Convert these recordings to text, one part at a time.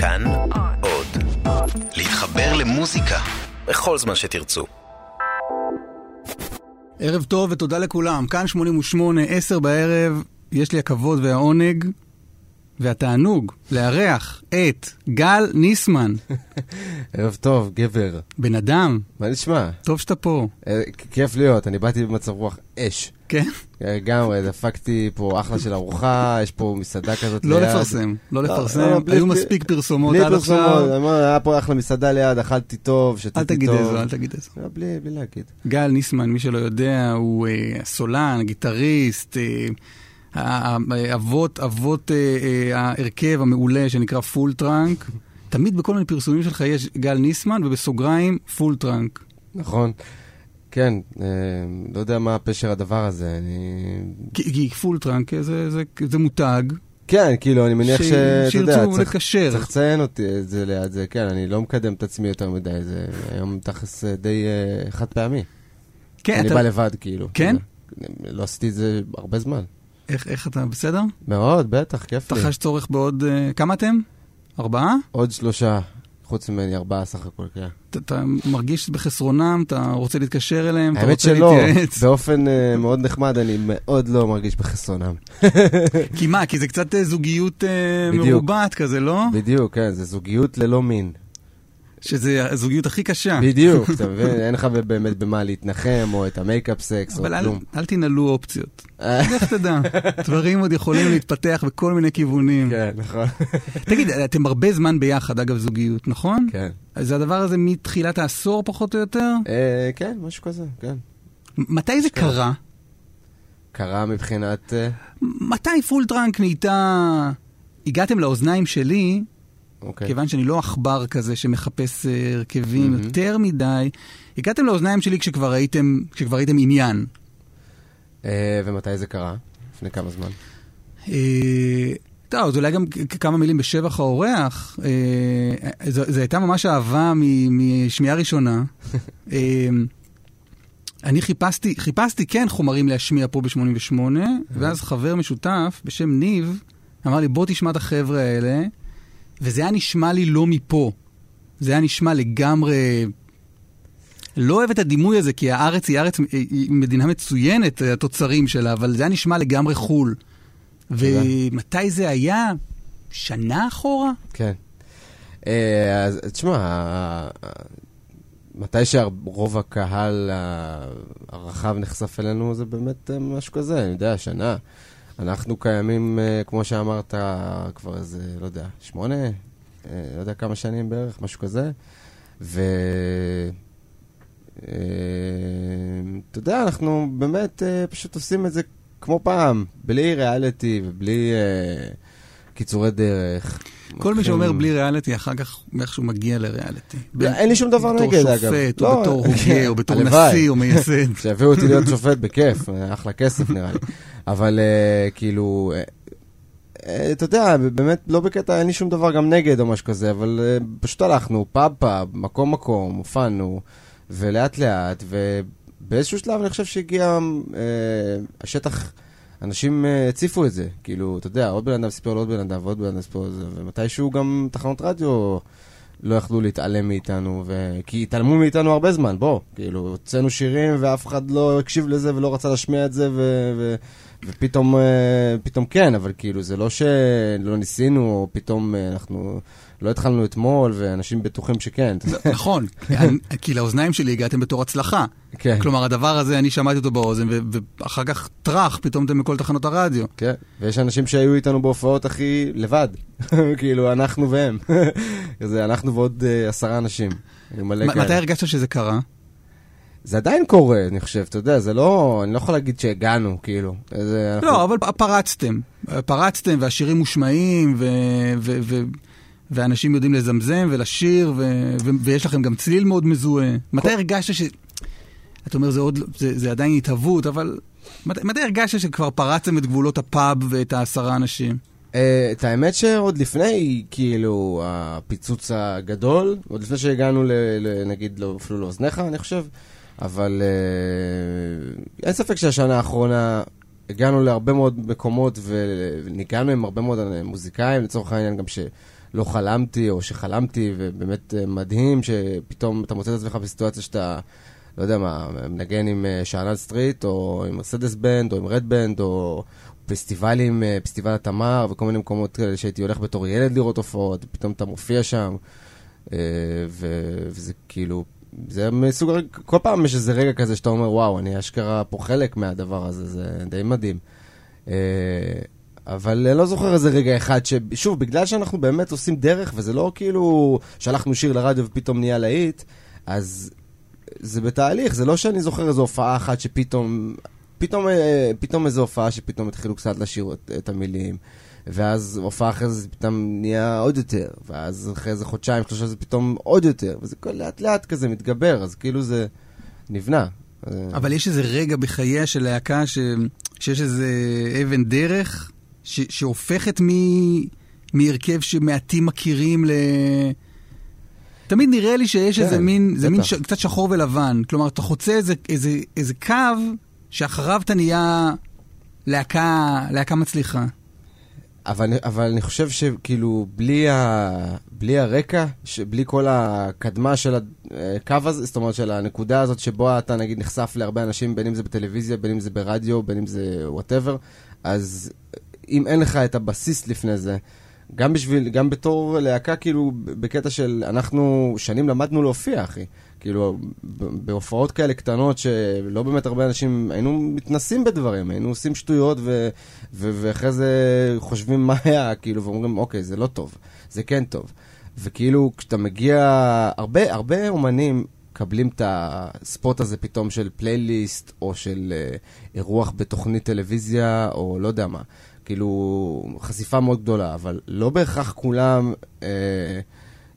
כאן עוד. להתחבר למוזיקה בכל זמן שתרצו. ערב טוב ותודה לכולם. כאן 88, 10 בערב, יש לי הכבוד והעונג והתענוג לארח את גל ניסמן, ערב טוב, גבר. בן אדם, מה נשמע? טוב שאתה פה. אה, כיף להיות, אני באתי במצב רוח אש. כן? אה, לגמרי, דפקתי פה אחלה של ארוחה, יש פה מסעדה כזאת לא ליד. לפרסם, לא לא, לפרסם. לא, בלי- היו בלי- מספיק פרסומות בלי עד פרסומות, עכשיו. היה פה אחלה מסעדה ליד, אכלתי טוב, שתיתי אל טוב. תגיד איזו, אל תגיד איזו. לא, בלי להגיד. גל ניסמן, מי שלא יודע, הוא אה, סולן, גיטריסט, אה, ה- ה- אבות, אבות אה, אה, ההרכב המעולה שנקרא Full Trunk. תמיד בכל מיני פרסומים שלך יש גל ניסמן, ובסוגריים Full Trunk. נכון. כן, אה, לא יודע מה פשר הדבר הזה, כי Full Trunk זה, זה, זה מותג, כן, כאילו, אני מניח ש- שאתה יודע, שירצו צריך- לקשר. צריך לציין אותי את זה ליד זה, כן, אני לא מקדם את עצמי יותר מדי, זה היום תכלס אה, די אה, חד פעמי. כן, אני אתה, בא לבד, כאילו. כן? לא עשיתי את זה הרבה זמן. איך, איך אתה, בסדר? מאוד, בטח, כיף אתה לי. חש צורך בעוד, אה, כמה אתם? ארבעה? עוד שלושה, חוץ ממני, ארבעה סך הכל, כן. אתה, מרגיש בחסרונם, אתה רוצה להתקשר אליהם, אתה האמת רוצה שלא, להתייעץ? באופן אה, מאוד נחמד, אני מאוד לא מרגיש בחסרונם. כי מה, כי זה קצת אה, זוגיות אה. מרובעת כזה, לא? בדיוק, כן, זה זוגיות ללא מין. שזה הזוגיות הכי קשה. בדיוק, אתה מבין? אין לך באמת במה להתנחם, או את המייקאפ סקס, או אבל אל, כלום. תנעלו אופציות. אה, לך תדע, דברים עוד יכולים להתפתח בכל מיני כיוונים. כן, נכון. תגיד, אתם הרבה זמן ביחד, אגב, זוגיות, נכון? כן. אז הדבר הזה מתחילת העשור פחות או יותר? אה, כן, משהו כזה, כן. מתי זה קרה? קרה מבחינת... אה, מתי Full Trunk נהייתה... הגעתם לאוזניים שלי, אוקיי. כיוון שאני לא עכבר כזה שמחפש אה, הרכבים מהמם. יותר מדי, הגעתם לאוזניים שלי כשכבר הייתם, כשכבר הייתם עניין. אה, ומתי זה קרה? לפני כמה זמן? אה, טוב, אז אולי גם כמה מילים בשבח האורח. אה, זו זו הייתה ממש אהבה מ- משמיעה ראשונה. אה, אני חיפשתי, חיפשתי כן חומרים להשמיע פה ב-88, ואז חבר משותף בשם ניב אמר לי, בוא תשמע את החבר'ה האלה, וזה היה נשמע לי לא מפה. זה היה נשמע לגמרי... לא אוהב את הדימוי הזה, כי הארץ היא ארץ, היא מדינה מצוינת, התוצרים שלה, אבל זה היה נשמע לגמרי חו"ל. ומתי זה היה? שנה אחורה? כן. אה, אז תשמע, מתי שרוב הקהל הרחב נחשף אלינו, זה באמת אה, משהו כזה, אני יודע, שנה. אנחנו קיימים, אה, כמו שאמרת, כבר איזה, לא יודע, שמונה, אה, לא יודע כמה שנים בערך, משהו כזה. ו... אה, אתה יודע, אנחנו באמת פשוט עושים את זה כמו פעם, בלי ריאליטי ובלי קיצורי דרך. כל מי שאומר בלי ריאליטי, אחר כך איכשהו מגיע לריאליטי. לא, אין לי שום דבר נגד, אגב. בתור שופט, לא, או בתור הוגה, או בתור. נשיא, או מייסד. שיביאו אותי להיות שופט בכיף, אחלה כסף נראה לי. אבל אה, כאילו, אה, אה, אתה יודע, באמת לא בקטע, אין לי שום דבר גם נגד או משהו כזה, אבל פשוט הלכנו, פאב פאב, מקום מקום, הופענו, ולאט לאט, ובאיזשהו שלב אני חושב שהגיע השטח, אנשים הציפו את זה, כאילו, אתה יודע, עוד בן אדם סיפר לעוד בן אדם ועוד בן אדם סיפר לזה, ומתישהו גם תחנות רדיו לא יכלו להתעלם מאיתנו, ו... כי התעלמו מאיתנו הרבה זמן, בוא, כאילו, הוצאנו שירים ואף אחד לא הקשיב לזה ולא רצה להשמיע את זה, ו... ו... ופתאום אה, פתאום כן, אבל כאילו, זה לא שלא ניסינו, או פתאום אה, אנחנו לא התחלנו אתמול, ואנשים בטוחים שכן. יודע. נכון, כי לאוזניים שלי הגעתם בתור הצלחה. כן, כלומר, הדבר הזה, אני שמעתי אותו באוזן, ואחר כך טראח, פתאום אתם בכל תחנות הרדיו. כן, ויש אנשים שהיו איתנו בהופעות הכי לבד, כאילו, אנחנו והם. זה אנחנו ועוד אה, עשרה אנשים. מתי הרגשת שזה קרה? זה עדיין קורה, אני חושב, אתה יודע, זה לא, אני לא יכול להגיד שהגענו, כאילו. זה, אנחנו- לא, אבל פרצתם. פרצתם, והשירים מושמעים, ו- ו- ו- ואנשים יודעים לזמזם ולשיר, ו- ו- ויש לכם גם צליל מאוד מזוהה. מתי הרגשת ש... אתה אומר, זה, עוד, לא- זה, זה עדיין התהוות, אבל מתי, מתי הרגשת שכבר פרצתם את גבולות הפאב ואת העשרה אנשים? אה, את האמת שעוד לפני, כאילו, הפיצוץ הגדול, עוד לפני שהגענו, ל, ל, נגיד, לא, אפילו לאוזניך, אני חושב, אבל אה, אין ספק שהשנה האחרונה הגענו להרבה מאוד מקומות וניגענו עם הרבה מאוד מוזיקאים, לצורך העניין גם לא חלמתי, או שחלמתי, ובאמת אה, מדהים שפתאום אתה מוצא את עצמך בסיטואציה שאתה, לא יודע מה, מנגן עם אה, שאנל סטריט, או עם Mercedes Band, או עם Red Band, או פסטיבלים, אה, פסטיבל התמר, וכל מיני מקומות כאלה שהייתי הולך בתור ילד לראות הופעות, ופתאום אתה מופיע שם, וזה כאילו... זה מסוג, כל פעם יש איזה רגע כזה שאתה אומר, וואו, אני אשכרה פה חלק מהדבר הזה, זה די מדהים. אבל לא זוכר איזה רגע אחד ש... שוב, בגלל שאנחנו באמת עושים דרך, וזה לא כאילו שלחנו שיר לרדיו ופתאום נהיה להיט, אז זה בתהליך, זה לא שאני זוכר איזו הופעה אחת שפתאום... פתאום, אה, פתאום איזו הופעה שפתאום התחילו קצת לשיר את, את המילים, ואז הופעה אחרי זה פתאום נהיה עוד יותר, ואז אחרי איזה חודשיים, שלושה זה פתאום עוד יותר, וזה כל לאט לאט כזה מתגבר, אז כאילו זה נבנה. אבל יש איזה רגע בחייה של להקה ש... שיש איזה אבן דרך, ש, שהופכת מ, מהרכב שמעטים מכירים ל... תמיד נראה לי שיש כן, איזה מין, זה מין ש, קצת שחור ולבן. כלומר, אתה חוצה איזה, איזה, איזה קו שאחריו אתה נהיה להקה, להקה מצליחה. אבל, אבל אני חושב שכאילו בלי, ה, בלי הרקע, בלי כל הקדמה של הקו הזה, זאת אומרת של הנקודה הזאת שבו אתה נגיד נחשף להרבה אנשים, בין אם זה בטלוויזיה, בין אם זה ברדיו, בין אם זה whatever, אז אם אין לך את הבסיס לפני זה, גם בשביל, גם בתור להקה, כאילו, בקטע של, אנחנו שנים למדנו להופיע, אחי. כאילו, בהופעות כאלה קטנות, שלא באמת הרבה אנשים, היינו מתנסים בדברים, היינו עושים שטויות, ו, ו, ואחרי זה חושבים מה היה, כאילו, ואומרים, אוקיי, זה לא טוב, זה כן טוב. וכאילו, כשאתה מגיע, הרבה, הרבה אומנים מקבלים את הספוט הזה פתאום של פלייליסט, או של uh, אירוח בתוכנית טלוויזיה, או לא יודע מה. כאילו, חשיפה מאוד גדולה, אבל לא בהכרח כולם אה,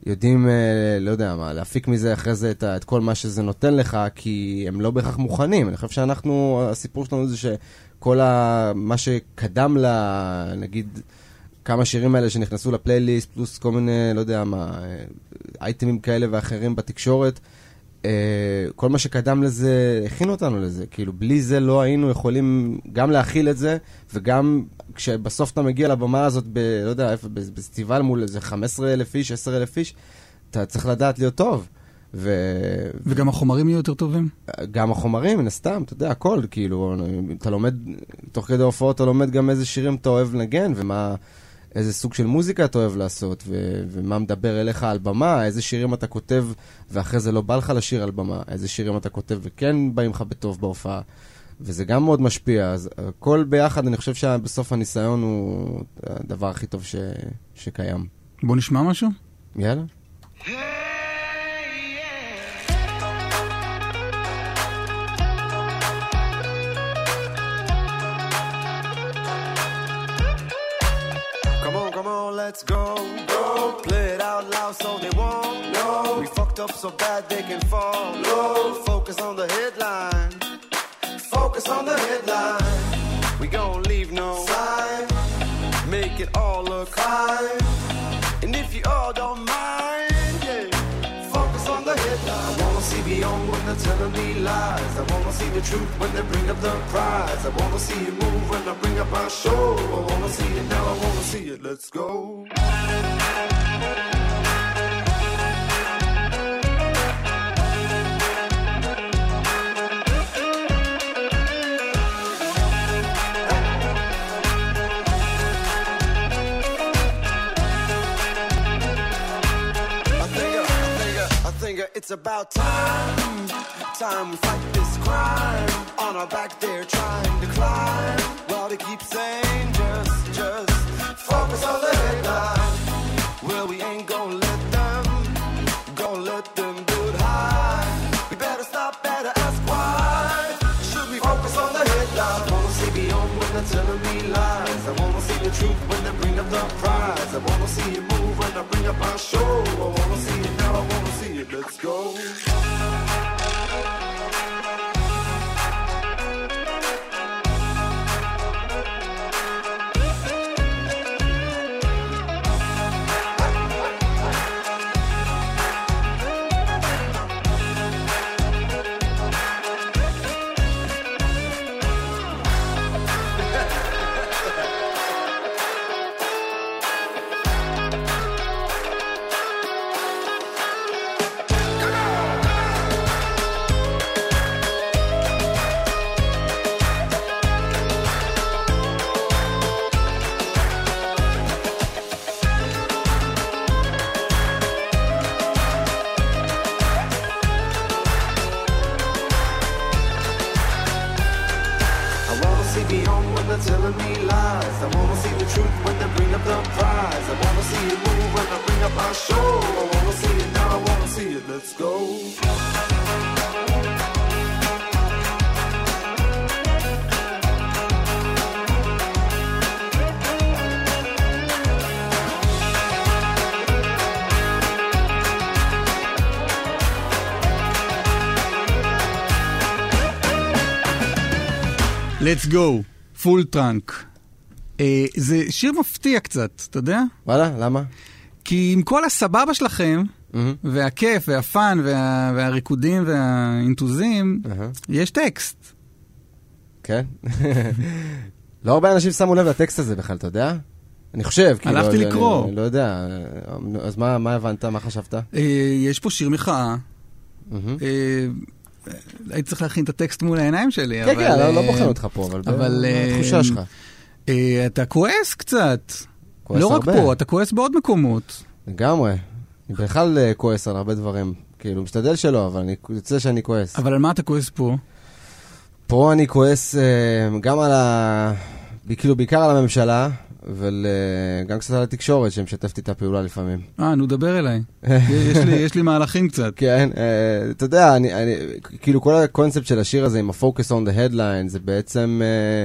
יודעים, אה, לא יודע מה, להפיק מזה אחרי זה את, את כל מה שזה נותן לך, כי הם לא בהכרח מוכנים. אני חושב שאנחנו, הסיפור שלנו זה שכל ה, מה שקדם ל... נגיד... כמה שירים האלה שנכנסו לפלייליסט, פלוס כל מיני, לא יודע מה, אה, אייטמים כאלה ואחרים בתקשורת, כל מה שקדם לזה, הכין אותנו לזה. כאילו, בלי זה לא היינו יכולים גם להכיל את זה, וגם כשבסוף אתה מגיע לבמה הזאת, ב, לא יודע, איפה, בפסטיבל מול איזה 15 אלף איש, 10 אלף איש, אתה צריך לדעת להיות טוב. ו... וגם החומרים יהיו יותר טובים? גם החומרים, מן הסתם, אתה יודע, הכל, כאילו, אתה לומד, תוך כדי הופעות אתה לומד גם איזה שירים אתה אוהב לנגן, ומה... איזה סוג של מוזיקה אתה אוהב לעשות, ו- ומה מדבר אליך על במה, איזה שירים אתה כותב ואחרי זה לא בא לך לשיר על במה, איזה שירים אתה כותב וכן באים לך בטוב בהופעה. וזה גם מאוד משפיע, אז הכל ביחד, אני חושב שבסוף הניסיון הוא הדבר הכי טוב ש... שקיים. בוא נשמע משהו? יאללה. Let's go. Go. Play it out loud so they won't know. We fucked up so bad they can fall. Low. Focus on the headline. Focus on the headline. We gon' leave no sign. Make it all look fine. And if you all don't mind, telling me lies. I wanna see the truth when they bring up the prize. I wanna see you move when I bring up my show. I wanna see it now, I wanna see it. Let's go. It's about time, time we fight this crime. On our back, they're trying to climb. While they keep saying, just, just focus on the headline. Well, we ain't gonna let them, gonna let them do it high. We better stop, better ask why. Should we focus on the headline? I wanna see beyond when they're telling me lies. I wanna see the truth when they bring up the prize. I wanna see you move when I bring up our show. I wanna see it, let's go. Let's go, Full Trunk. אה, זה שיר מפתיע קצת, אתה יודע? וואלה, למה? כי עם כל הסבבה שלכם, מהמם. והכיף, וה fun, וה, והריקודים, והאינטוזים, אהה. יש טקסט. כן. לא הרבה אנשים שמו לב לטקסט הזה בכלל, אתה יודע? אני חושב, כאילו... הלכתי אני- לקרוא. אני לא יודע. אז מה מה הבנת? מה חשבת? אה, יש פה שיר מחאה. מהמם. אה, הייתי צריך להכין את הטקסט מול העיניים שלי, כן. כן, לא- לא אה, בוחן אותך פה, אבל אה, התחושה שלך? אה, אתה כועס קצת. לא רק. פה, אתה כועס בעוד מקומות. לגמרי. אני בכלל אה, כועס על הרבה דברים. כאילו, משתדל שלא, אבל אני יוצא שאני כועס. אבל על מה אתה כועס פה? פה אני כועס אה, גם על ה... כאילו, בעיקר על הממשלה, וגם קצת על התקשורת שמשתפת איתה פעולה לפעמים. אה, נו, דבר אליי. יש לי- יש לי מהלכים קצת. כן, אה, אתה יודע, אני, אני, כאילו כל הקונספט של השיר הזה עם ה-focus on the headline זה בעצם, אה,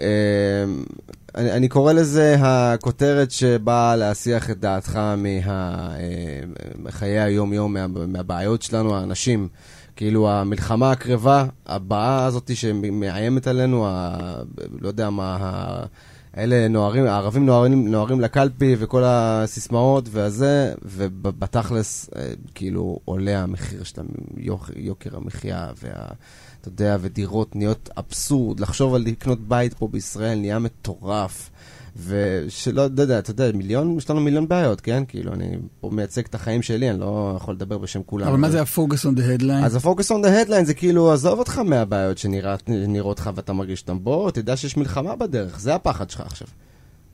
אה, אני, אני קורא לזה הכותרת שבאה להסיח את דעתך מחיי היום-יום, מה, מהבעיות שלנו, האנשים. כאילו המלחמה הקרבה, הבאה הזאת שמאיימת עלינו, ה, לא יודע מה, ה, אלה נוערים, הערבים נוערים, נוערים לקלפי וכל הסיסמאות והזה, ובתכלס, אה, כאילו, עולה המחיר של יוקר המחיה, וה... אתה יודע, ודירות נהיות אבסורד. לחשוב על לקנות בית פה בישראל נהיה מטורף. ושלא, לא יודע, אתה יודע, מיליון, יש לנו מיליון בעיות, כן? כאילו, אני פה מייצג את החיים שלי, אני לא יכול לדבר בשם כולם. אבל מה זה ה-focus on the headline? אז ה-focus on the headline זה כאילו, עזוב אותך מהבעיות שנראות לך ואתה מרגיש אותן. בוא, תדע שיש מלחמה בדרך, זה הפחד שלך עכשיו.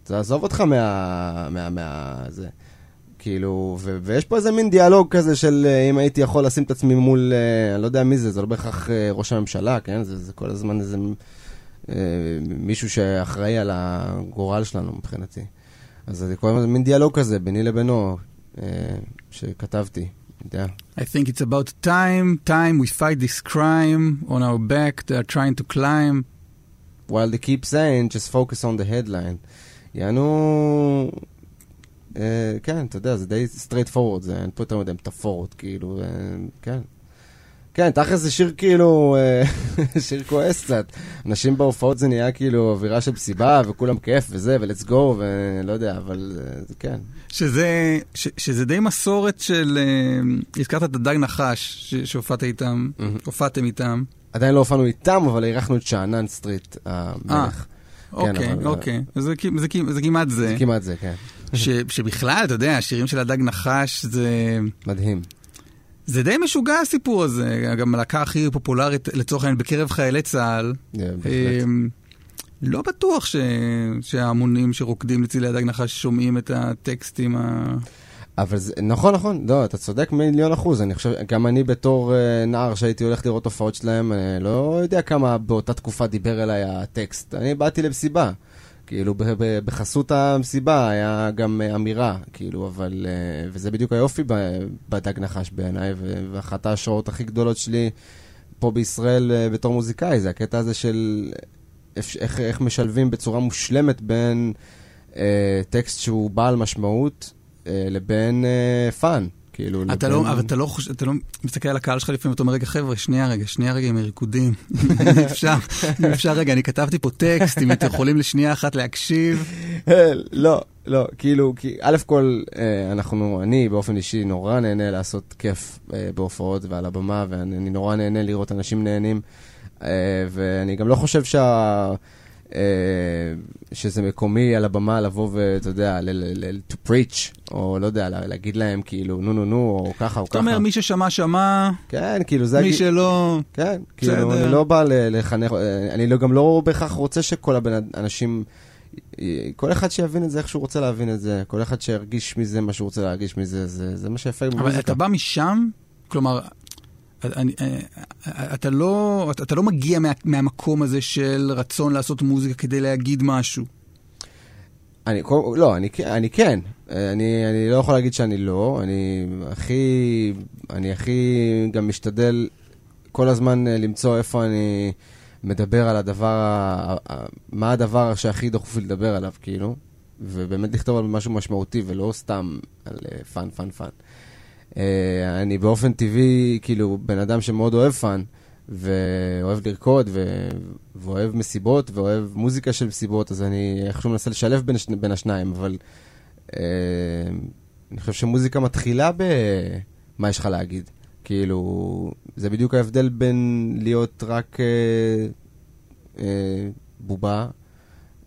תעזוב אותך מה... מה... מה... זה. כאילו, ו- ויש פה איזה מין דיאלוג כזה של אה, אם הייתי יכול לשים את עצמי מול, אה, אני לא יודע מי זה, זה לא בהכרח אה, ראש הממשלה, כן? זה, זה כל הזמן איזה מישהו שאחראי על הגורל שלנו מבחינתי. אז זה כל הזמן מין דיאלוג כזה ביני לבינו, אה, שכתבתי, יודע. I think it's about time, time we fight this crime on our back, they are trying to climb. while they keep saying, just focus on the headline. יענו... אה, כן, אתה יודע, זה די straight forward, זה אין פה יותר מדי מטאפורות, כאילו, אה, כן. כן, תכל'ס זה שיר כאילו, אה, שיר כועס קצת. אנשים בהופעות זה נהיה כאילו אווירה של מסיבה, וכולם כיף וזה, ולטס גו, ולא יודע, אבל אה, זה כן. שזה, ש, שזה די מסורת של, אה, הזכרת את הדג נחש שהופעת איתם. הופעתם איתם. עדיין לא הופענו איתם, אבל אירחנו את שאנן סטריט, המלך. אוקיי, אבל- אוקיי, אז זה, כמעט זה. זה כמעט זה, כן. שבכלל, אתה יודע, השירים של הדג נחש זה, מדהים. זה די משוגע הסיפור הזה. גם הלהקה הכי פופולרית לצורך העניין בקרב חיילי צה"ל. אה, בהחלט. אמ, לא בטוח ש... שההמונים שרוקדים לצילי הדג נחש שומעים את הטקסטים ה... אבל זה, נכון, נכון, לא, אתה צודק מיליון אחוז, אני חושב, גם אני בתור uh, נער שהייתי הולך לראות הופעות שלהם, אני לא יודע כמה באותה תקופה דיבר אליי הטקסט. אני באתי למסיבה, כאילו בחסות המסיבה היה גם uh, אמירה, כאילו, אבל, uh, וזה בדיוק היופי בדג נחש בעיניי, ואחת ההשראות הכי גדולות שלי פה בישראל uh, בתור מוזיקאי, זה הקטע הזה של איך, איך, משלבים בצורה מושלמת בין אה, טקסט שהוא בעל משמעות, אה, לבין אה, fun. כאילו, אתה לבין... לא, אבל אתה לא חושב, אתה לא מסתכל על הקהל שלך לפעמים, אתה אומר, רגע, חבר'ה, שנייה רגע, שנייה רגע עם הריקודים. אם אפשר, אם אפשר רגע, אני כתבתי פה טקסט, אם אתם יכולים לשנייה אחת להקשיב. לא, לא, כאילו, כי א' כל, אה, אנחנו, אני באופן אישי נורא נהנה לעשות כיף אה, בהופעות ועל הבמה, ואני נורא נהנה לראות אנשים נהנים, אה, ואני גם לא חושב שה... אה, שזה מקומי על הבמה לבוא ואתה יודע, ל- ל- ל- to preach, או לא יודע, לה- להגיד להם כאילו, נו נו נו, או ככה או ככה. אומר, מי ששמע, שמע, כן, כאילו זה... מי שלא... כן, כאילו. אני לא בא לחנך, אני לא- גם לא בהכרח רוצה שכל האנשים, כל אחד שיבין את זה איך שהוא רוצה להבין את זה, כל אחד שירגיש מזה מה שהוא רוצה להרגיש מזה, זה, זה מה שיפה אבל במוזיקה. אתה בא משם, כלומר, אני, אה, אתה לא, אתה לא מגיע מה, מהמקום הזה של רצון לעשות מוזיקה כדי להגיד משהו. אני, לא, אני, אני כן. אה, אני, אני לא יכול להגיד שאני לא. אני הכי, אני הכי גם משתדל כל הזמן אה, למצוא איפה אני מדבר על הדבר, מה הדבר שהכי דחוף לי לדבר עליו, כאילו. ובאמת לכתוב על משהו משמעותי, ולא סתם על אה, fun, fun, fun. אה, אני באופן טבעי, כאילו, בן אדם שמאוד אוהב fun, ואוהב לרקוד, ו... ואוהב מסיבות, ואוהב מוזיקה של מסיבות, אז אני איכשהו מנסה לשלב בין, השני, בין השניים, אבל אה, אני חושב שמוזיקה מתחילה במה יש לך להגיד. כאילו, זה בדיוק ההבדל בין להיות רק אה, אה, בובה,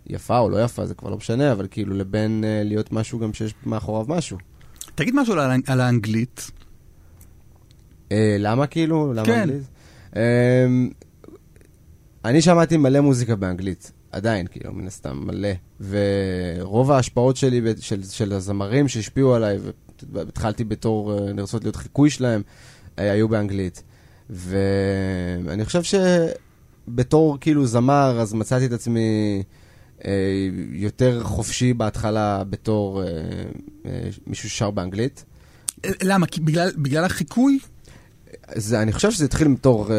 יפה או לא יפה, זה כבר לא משנה, אבל כאילו לבין אה, להיות משהו גם שיש מאחוריו משהו. תגיד משהו על, על האנגלית. אה, למה כאילו? למה כן. אנגלית? אה, אני שמעתי מלא מוזיקה באנגלית, עדיין, כאילו, מן הסתם, מלא. ורוב ההשפעות שלי, של, של הזמרים שהשפיעו עליי, והתחלתי בתור אה, לרצות להיות חיקוי שלהם, אה, היו באנגלית. ואני חושב שבתור כאילו זמר, אז מצאתי את עצמי יותר חופשי בהתחלה בתור אה, אה, מישהו ששר באנגלית. אה, למה? כי בגלל, בגלל החיקוי? זה, אני חושב שזה התחיל בתור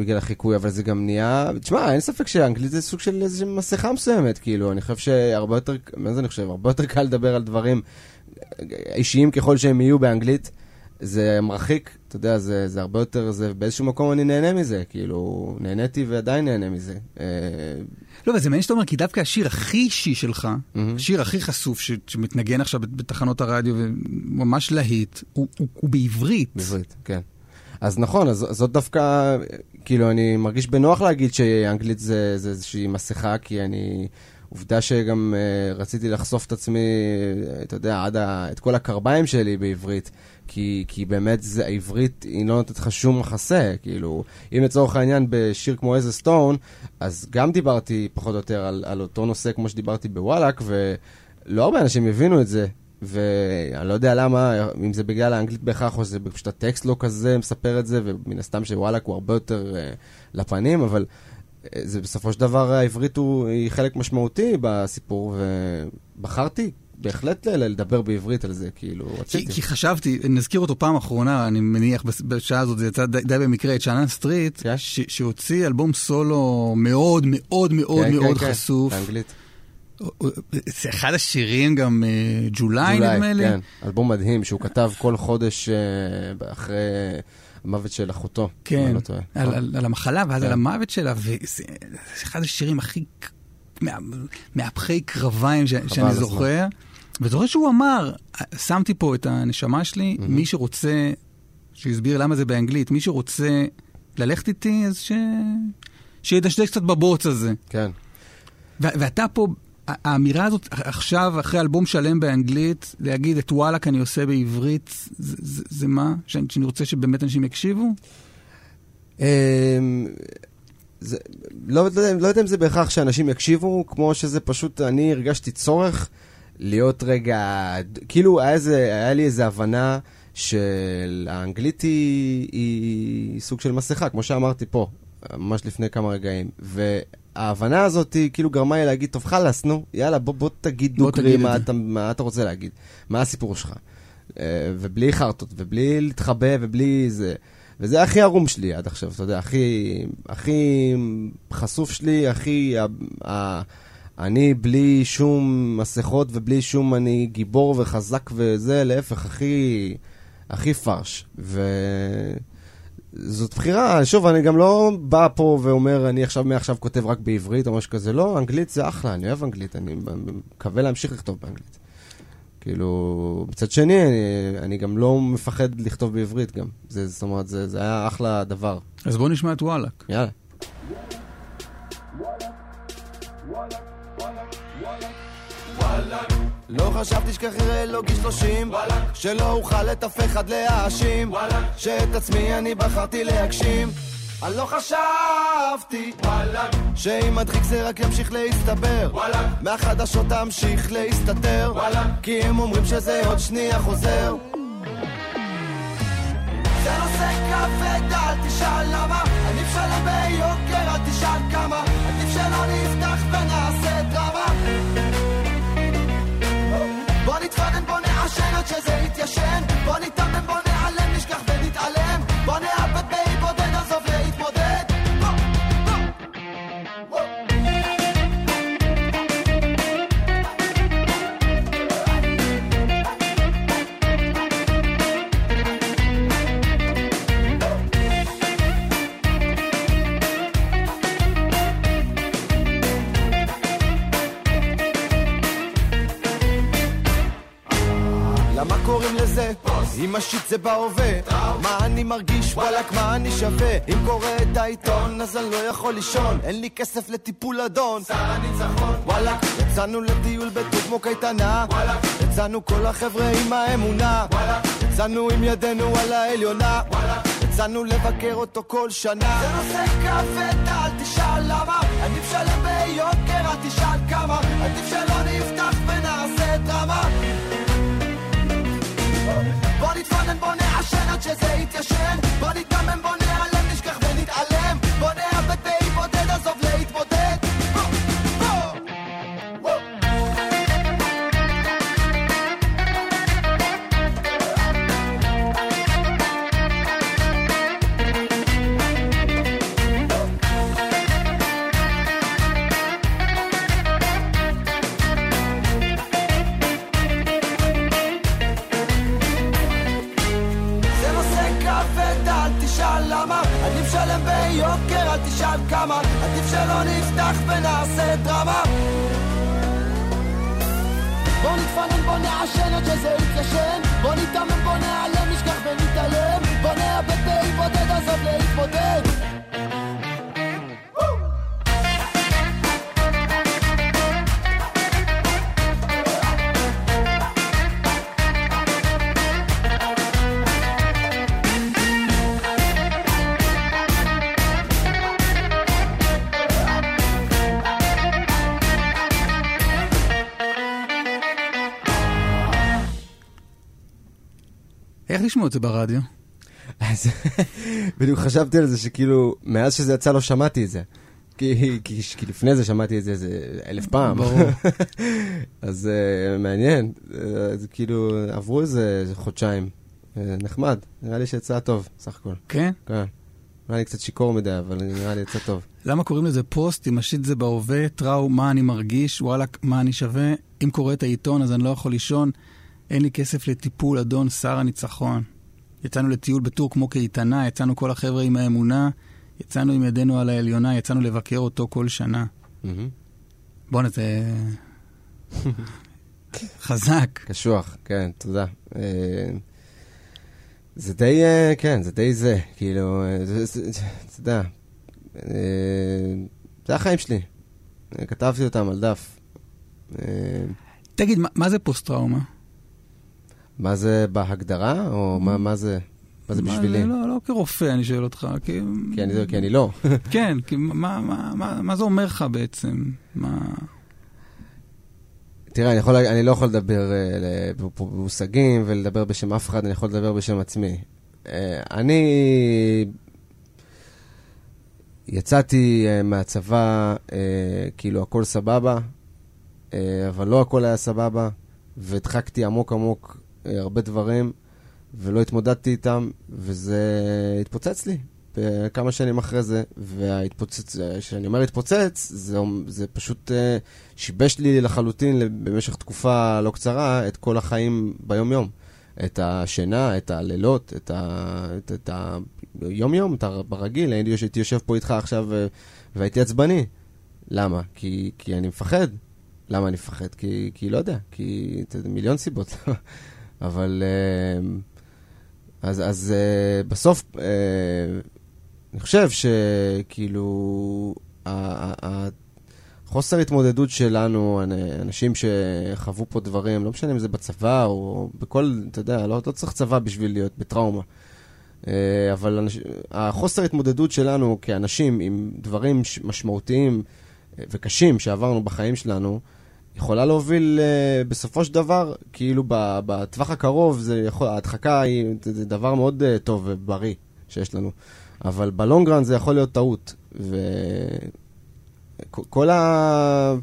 בגלל החיקוי, אבל זה גם נהיה... תשמע, אין ספק שאנגלית זה סוג של איזושהי מסכה מסוימת, כאילו, אני חושב שהרבה יותר, מה זה אני חושב? הרבה יותר קל לדבר על דברים אה, אישיים ככל שהם יהיו באנגלית. זה מרחיק, אתה יודע, זה, זה הרבה יותר, זה באיזשהו מקום אני נהנה מזה, כאילו, נהניתי ועדיין נהנה מזה. לא, אבל זה מעניין שאתה אומר, כי דווקא השיר הכי אישי שלך. השיר הכי חשוף ש- שמתנגן עכשיו בתחנות הרדיו וממש להיט, הוא, הוא, הוא בעברית. בעברית, כן. אז נכון, אז זאת דווקא, כאילו, אני מרגיש בנוח להגיד שאנגלית זה, זה איזושהי מסכה, כי אני, עובדה שגם uh, רציתי לחשוף את עצמי, אתה יודע, עד ה, את כל הקרביים שלי בעברית, כי, כי באמת זה, העברית, היא לא נותנת לך שום מחסה, כאילו, אם לצורך העניין בשיר כמו איזה סטון, אז גם דיברתי פחות או יותר על, על אותו נושא כמו שדיברתי בוואלאק, ולא הרבה אנשים הבינו את זה. ואני לא יודע למה, אם זה בגלל האנגלית בהכרח, או שזה פשוט הטקסט לא כזה מספר את זה, ומן הסתם שוואלאק הוא הרבה יותר uh, לפנים, אבל uh, זה בסופו של דבר העברית הוא, היא חלק משמעותי בסיפור, ובחרתי בהחלט לדבר בעברית על זה, כאילו, כי, רציתי. כי חשבתי, נזכיר אותו פעם אחרונה, אני מניח בשעה הזאת, זה יצא די, די במקרה, את שאנן סטריט, כן. ש, שהוציא אלבום סולו מאוד מאוד מאוד כן, מאוד כן, כן, חשוף. באנגלית. זה אחד השירים גם, אה, ג'ולי נדמה לי. כן, אלבום מדהים שהוא כתב כל חודש uh, אחרי המוות של אחותו. אם כן, אני לא טועה. על, על, על המחלה ואז כן. על המוות שלה, וזה זה אחד השירים הכי מהפכי קרביים ש, שאני הזמן. זוכר. וזוכר שהוא אמר, שמתי פה את הנשמה שלי, מהמם. מי שרוצה, שהסביר למה זה באנגלית, מי שרוצה ללכת איתי, אז ש... שידשדש קצת בבוץ הזה. כן. ו- ואתה פה, האמירה הזאת עכשיו, אחרי אלבום שלם באנגלית, להגיד את וואלאק אני עושה בעברית, זה, זה, זה מה? שאני, שאני רוצה שבאמת אנשים יקשיבו? אמ, זה, לא, לא, לא יודע אם זה בהכרח שאנשים יקשיבו, כמו שזה פשוט, אני הרגשתי צורך להיות רגע, כאילו היה, איזה, היה לי איזו הבנה של האנגלית היא, היא סוג של מסכה, כמו שאמרתי פה, ממש לפני כמה רגעים. וההבנה הזאת היא כאילו גרמה לי להגיד, טוב חלאס, נו, יאללה, בוא, בוא תגיד בוא דוגרי תגיד מה, זה." אתה, מה אתה רוצה להגיד, מה הסיפור שלך. אה, ובלי חרטות, ובלי להתחבא, ובלי זה. וזה הכי ערום שלי עד עכשיו, אתה יודע, הכי, הכי חשוף שלי, הכי... ה, ה, אני בלי שום מסכות ובלי שום אני גיבור וחזק וזה, להפך, הכי, הכי פרש. וזאת בחירה, שוב, אני גם לא בא פה ואומר, אני עכשיו מעכשיו כותב רק בעברית או משהו כזה, לא, אנגלית זה אחלה, אני אוהב אנגלית, אני מקווה להמשיך לכתוב באנגלית. כאילו, מצד שני, אני, אני גם לא מפחד לכתוב בעברית גם. זה, זאת אומרת, זה, זה היה אחלה דבר. אז בוא נשמע את וואלאק. יאללה. לא חשבתי שככה לא גיל שלושים שלא אוכל את אף אחד להאשים שאת עצמי אני בחרתי להגשים. אני לא חשבתי שאם מדחיק זה רק ימשיך להסתבר מהחדשות תמשיך להסתתר כי הם אומרים שזה עוד שנייה חוזר. זה נושא כבד, אל תשאל למה נשלם ביוקר, אל תשאל כמה, עדיף שלא נפתח ונעשה דרמה. בוא נתפנן, בוא נעשן עד שזה יתיישן, בוא נתאמן, בוא נעלם, נשכח ונתעלם, בוא נעלם אם השיט זה בהווה. מה אני מרגיש? וואלאק, מה אני שווה? אם קורא את העיתון אז אני לא יכול לישון. אין לי כסף לטיפול אדון. שר הניצחון. וואלאק, יצאנו לטיול בטוב כמו קייטנה. וואלאק, יצאנו כל החבר'ה עם האמונה. וואלאק, יצאנו עם ידינו על העליונה. וואלאק, יצאנו לבקר אותו כל שנה. זה נושא כבד, אל תשאל למה. עדיף שלם ביוקר, אל תשאל כמה. עדיף שלא נפתח בוא נתפנן, בוא נעשן עד שזה יתיישן לשמוע את זה ברדיו? אז בדיוק חשבתי על זה שכאילו, מאז שזה יצא לא שמעתי את זה. כי, כי, כי לפני זה שמעתי את זה איזה אלף פעם. ברור. אז uh, מעניין, uh, אז כאילו עברו איזה חודשיים. Uh, נחמד, נראה לי שיצא טוב, סך הכל. כן? כן. נראה לי קצת שיכור מדי, אבל נראה לי יצא טוב. למה קוראים לזה פוסט? אם השיט זה בהווה, טראו, מה אני מרגיש, וואלה, מה אני שווה. אם קורא את העיתון אז אני לא יכול לישון. אין לי כסף לטיפול, אדון שר הניצחון. יצאנו לטיול בטור כמו קייטנה, יצאנו כל החבר'ה עם האמונה, יצאנו עם ידינו על העליונה, יצאנו לבקר אותו כל שנה. מהמם. בואנה, זה... חזק. קשוח, כן, תודה. אה, זה די, אה, כן, זה די זה, כאילו, אה, אתה יודע, זה החיים שלי. כתבתי אותם על דף. תגיד, מה, מה זה פוסט-טראומה? מה זה בהגדרה, או מה- מה זה מה זה בשבילי? לא, לא כרופא, אני שואל אותך. כי... כי אני- כי אני לא. כן, כי מה, מה, מה, מה זה אומר לך בעצם? מה... תראה, אני, יכול, אני לא יכול לדבר אה, במושגים ולדבר בשם אף אחד, אני יכול לדבר בשם עצמי. אה, אני יצאתי אה, מהצבא, כאילו הכל סבבה, אבל לא הכל היה סבבה, והדחקתי עמוק עמוק הרבה דברים, ולא התמודדתי איתם, וזה התפוצץ לי. אה, כמה שנים אחרי זה, וההתפוצץ, אה, כשאני אומר התפוצץ, זה, זה פשוט אה, שיבש לי לחלוטין במשך תקופה לא קצרה את כל החיים ביום-יום. את השינה, את הלילות, את, ה... את, את היום-יום, את ה... ברגיל, הייתי יושב, פה איתך עכשיו אה, והייתי עצבני. למה? כי, כי אני מפחד. למה אני מפחד? כי, כי לא יודע, כי מיליון סיבות. אבל אה, אז, אז אה, בסוף, אה, אני חושב שכאילו, החוסר התמודדות שלנו, אנ- אנשים שחוו פה דברים, לא משנה אם זה בצבא או בכל, אתה יודע, לא, לא צריך צבא בשביל להיות בטראומה. אבל אנש, החוסר התמודדות שלנו כאנשים עם דברים משמעותיים וקשים שעברנו בחיים שלנו, יכולה להוביל uh, בסופו של דבר, כאילו בטווח הקרוב, זה יכול, ההדחקה היא, זה, זה דבר מאוד uh, טוב ובריא שיש לנו, אבל בלונגרן זה יכול להיות טעות, וכל ה...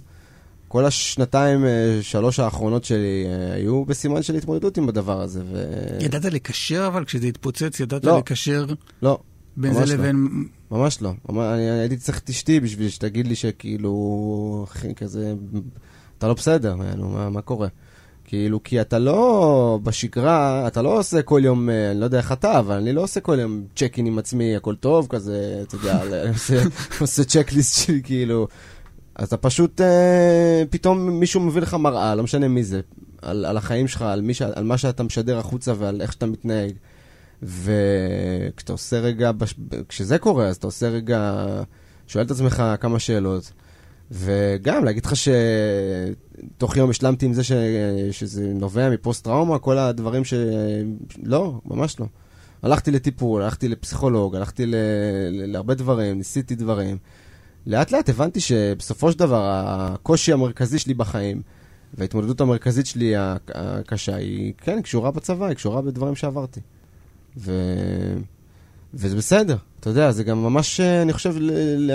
כל השנתיים, אה, שלוש האחרונות שלי היו בסימן של התמודדות עם הדבר הזה, ו... ידעת לקשר, אבל כשזה התפוצץ, ידעת לא. לקשר לא, בין זה לא. לבין... ממש לא. ממש, אני הייתי צריך את אשתי בשביל שתגיד לי שכאילו, אחי, כזה, אתה לא בסדר, יענו, מה, מה קורה? כאילו, כי אתה לא בשגרה, אתה לא עושה כל יום, אה, אני לא יודע איך אתה, אבל אני לא עושה כל יום צ'ק אין עם עצמי, הכל טוב, כזה, אתה יודע, אני עושה, עושה צ'קליסט שלי, כאילו, אז אתה פשוט, אה, פתאום מישהו מביא לך מראה, לא משנה מי זה, על, על החיים שלך, על, ש, על מה שאתה משדר החוצה ועל איך שאתה מתנהג. וכשאתה עושה רגע, כשזה קורה, אז אתה עושה רגע, שואל את עצמך כמה שאלות. וגם להגיד לך שתוך יום השלמתי עם זה ש... שזה נובע מפוסט-טראומה, כל הדברים ש... לא, ממש לא. הלכתי לטיפול, הלכתי לפסיכולוג, הלכתי ל... להרבה דברים, ניסיתי דברים. לאט לאט הבנתי שבסופו של דבר הקושי המרכזי שלי בחיים וההתמודדות המרכזית שלי הקשה היא, כן, קשורה בצבא, היא קשורה בדברים שעברתי. ו... וזה בסדר, אתה יודע, זה גם ממש, אני חושב,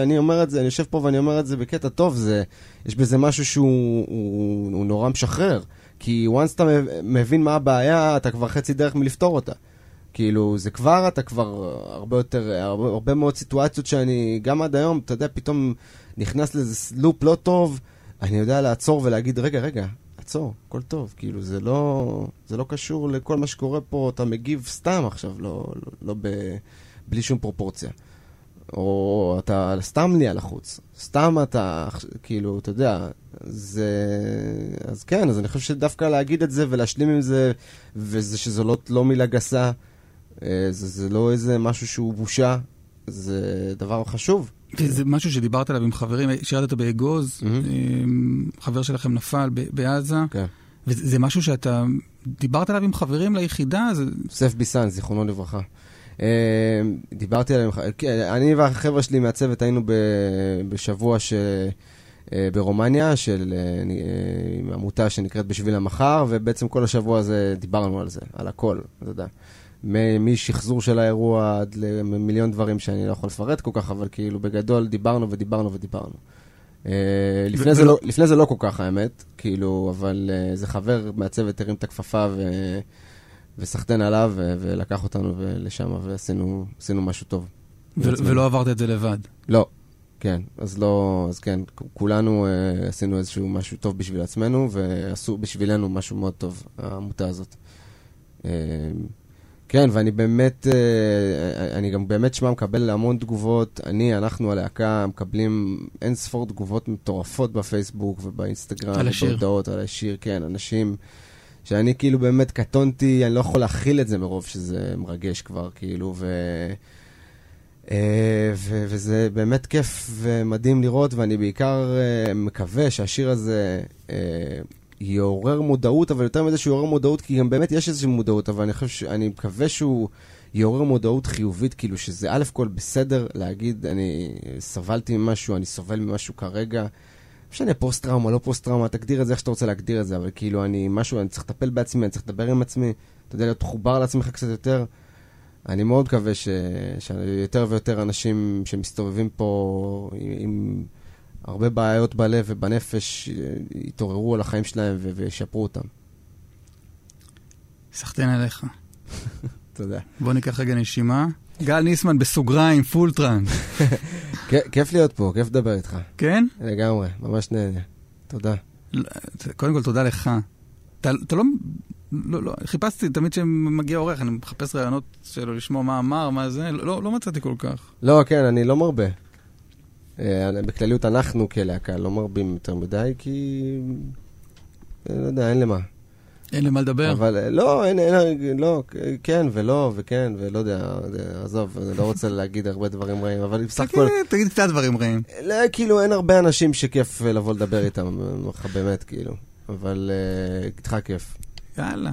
אני אומר את זה, אני יושב פה ואני אומר את זה בקטע טוב, זה, יש בזה משהו שהוא הוא, הוא נורא משחרר. כי once אתה מבין מה הבעיה, אתה כבר חצי דרך מלפתור אותה. כאילו, זה כבר, אתה כבר הרבה יותר, הרבה, הרבה מאוד סיטואציות שאני, גם עד היום, אתה יודע, פתאום נכנס לאיזה לופ לא טוב, אני יודע לעצור ולהגיד, רגע, רגע, עצור, הכל טוב. כאילו, זה לא, זה לא קשור לכל מה שקורה פה, אתה מגיב סתם עכשיו, לא, לא, לא ב, בלי שום פרופורציה. או אתה סתם נהיה לחוץ. סתם אתה, כאילו, אתה יודע, זה... אז כן, אז אני חושב שדווקא להגיד את זה ולהשלים עם זה, וזה שזה לא, לא מילה גסה, אה, זה, זה לא איזה משהו שהוא בושה, זה דבר חשוב. זה משהו שדיברת עליו עם חברים, שירתת באגוז, mm-hmm. חבר שלכם נפל בעזה, כן. וזה משהו שאתה דיברת עליו עם חברים ליחידה? זה... יוסף ביסן, זיכרונו לברכה. אה, דיברתי עליהם, כן, אני והחבר'ה שלי מהצוות היינו בשבוע ש... ברומניה, של עמותה שנקראת בשביל המחר, ובעצם כל השבוע הזה דיברנו על זה, על הכל, אתה יודע. משחזור של האירוע עד למיליון דברים שאני לא יכול לפרט כל כך, אבל כאילו בגדול דיברנו ודיברנו ודיברנו. אה, לפני, זה לא, לפני זה לא כל כך האמת, כאילו, אבל uh, זה חבר מהצוות הרים את הכפפה ו... וסחטיין עליו. ולקח אותנו לשם ועשינו משהו טוב. ולא עברת את זה לבד. לא, כן, אז לא, אז כן, כולנו uh, עשינו איזשהו משהו טוב בשביל עצמנו ועשו בשבילנו משהו מאוד טוב, העמותה הזאת. Uh, כן, ואני באמת, אה, אני גם באמת שמע מקבל המון תגובות. אני, אנחנו, הלהקה, מקבלים אין ספור תגובות מטורפות בפייסבוק ובאינסטגרם. על השיר. ובהודעות על השיר, כן, אנשים שאני כאילו באמת קטונתי, אני לא יכול להכיל את זה מרוב שזה מרגש כבר, כאילו, ו... אה, ו- וזה באמת כיף ומדהים לראות, ואני בעיקר uh, מקווה שהשיר הזה uh, יעורר מודעות, אבל יותר מזה שהוא יעורר מודעות, כי גם באמת יש איזושהי מודעות, אבל אני חושב, ש... אני מקווה שהוא יעורר מודעות חיובית, כאילו שזה א' כל בסדר להגיד, אני סבלתי ממשהו, אני סובל ממשהו כרגע. משנה פוסט-טראומה, לא פוסט-טראומה, תגדיר את זה איך שאתה רוצה להגדיר את זה, אבל כאילו אני משהו, אני צריך לטפל בעצמי, אני צריך לדבר עם עצמי, אתה יודע, להיות מחובר לעצמך קצת יותר. אני מאוד מקווה ש... שיותר ויותר אנשים שמסתובבים פה עם... עם... הרבה בעיות בלב ובנפש יתעוררו על החיים שלהם וישפרו אותם. סחטיין עליך. תודה. בוא ניקח רגע נשימה. גל ניסמן בסוגריים, פול טראנס. כיף להיות פה, כיף לדבר איתך. כן? לגמרי, ממש נהנה. תודה. קודם כל, תודה לך. אתה, אתה לא, לא, לא, חיפשתי, תמיד כשמגיע אורח, אני מחפש רעיונות שלו לשמוע מה אמר, מה זה, לא, לא מצאתי כל כך. לא, כן, אני לא מרבה. אה, בכלליות אנחנו כלהקה לא מרבים יותר מדי, כי... אה, לא יודע, אין למה. אין למה לדבר. אבל אה, לא, אין, אין, לא, כן ולא, וכן, ולא יודע, עזוב, אני לא רוצה להגיד הרבה דברים רעים, אבל בסך הכל... תגיד קצת דברים רעים. לא, כאילו, אין הרבה אנשים שכיף לבוא לדבר איתם, באמת, כאילו. אבל איתך כיף. יאללה.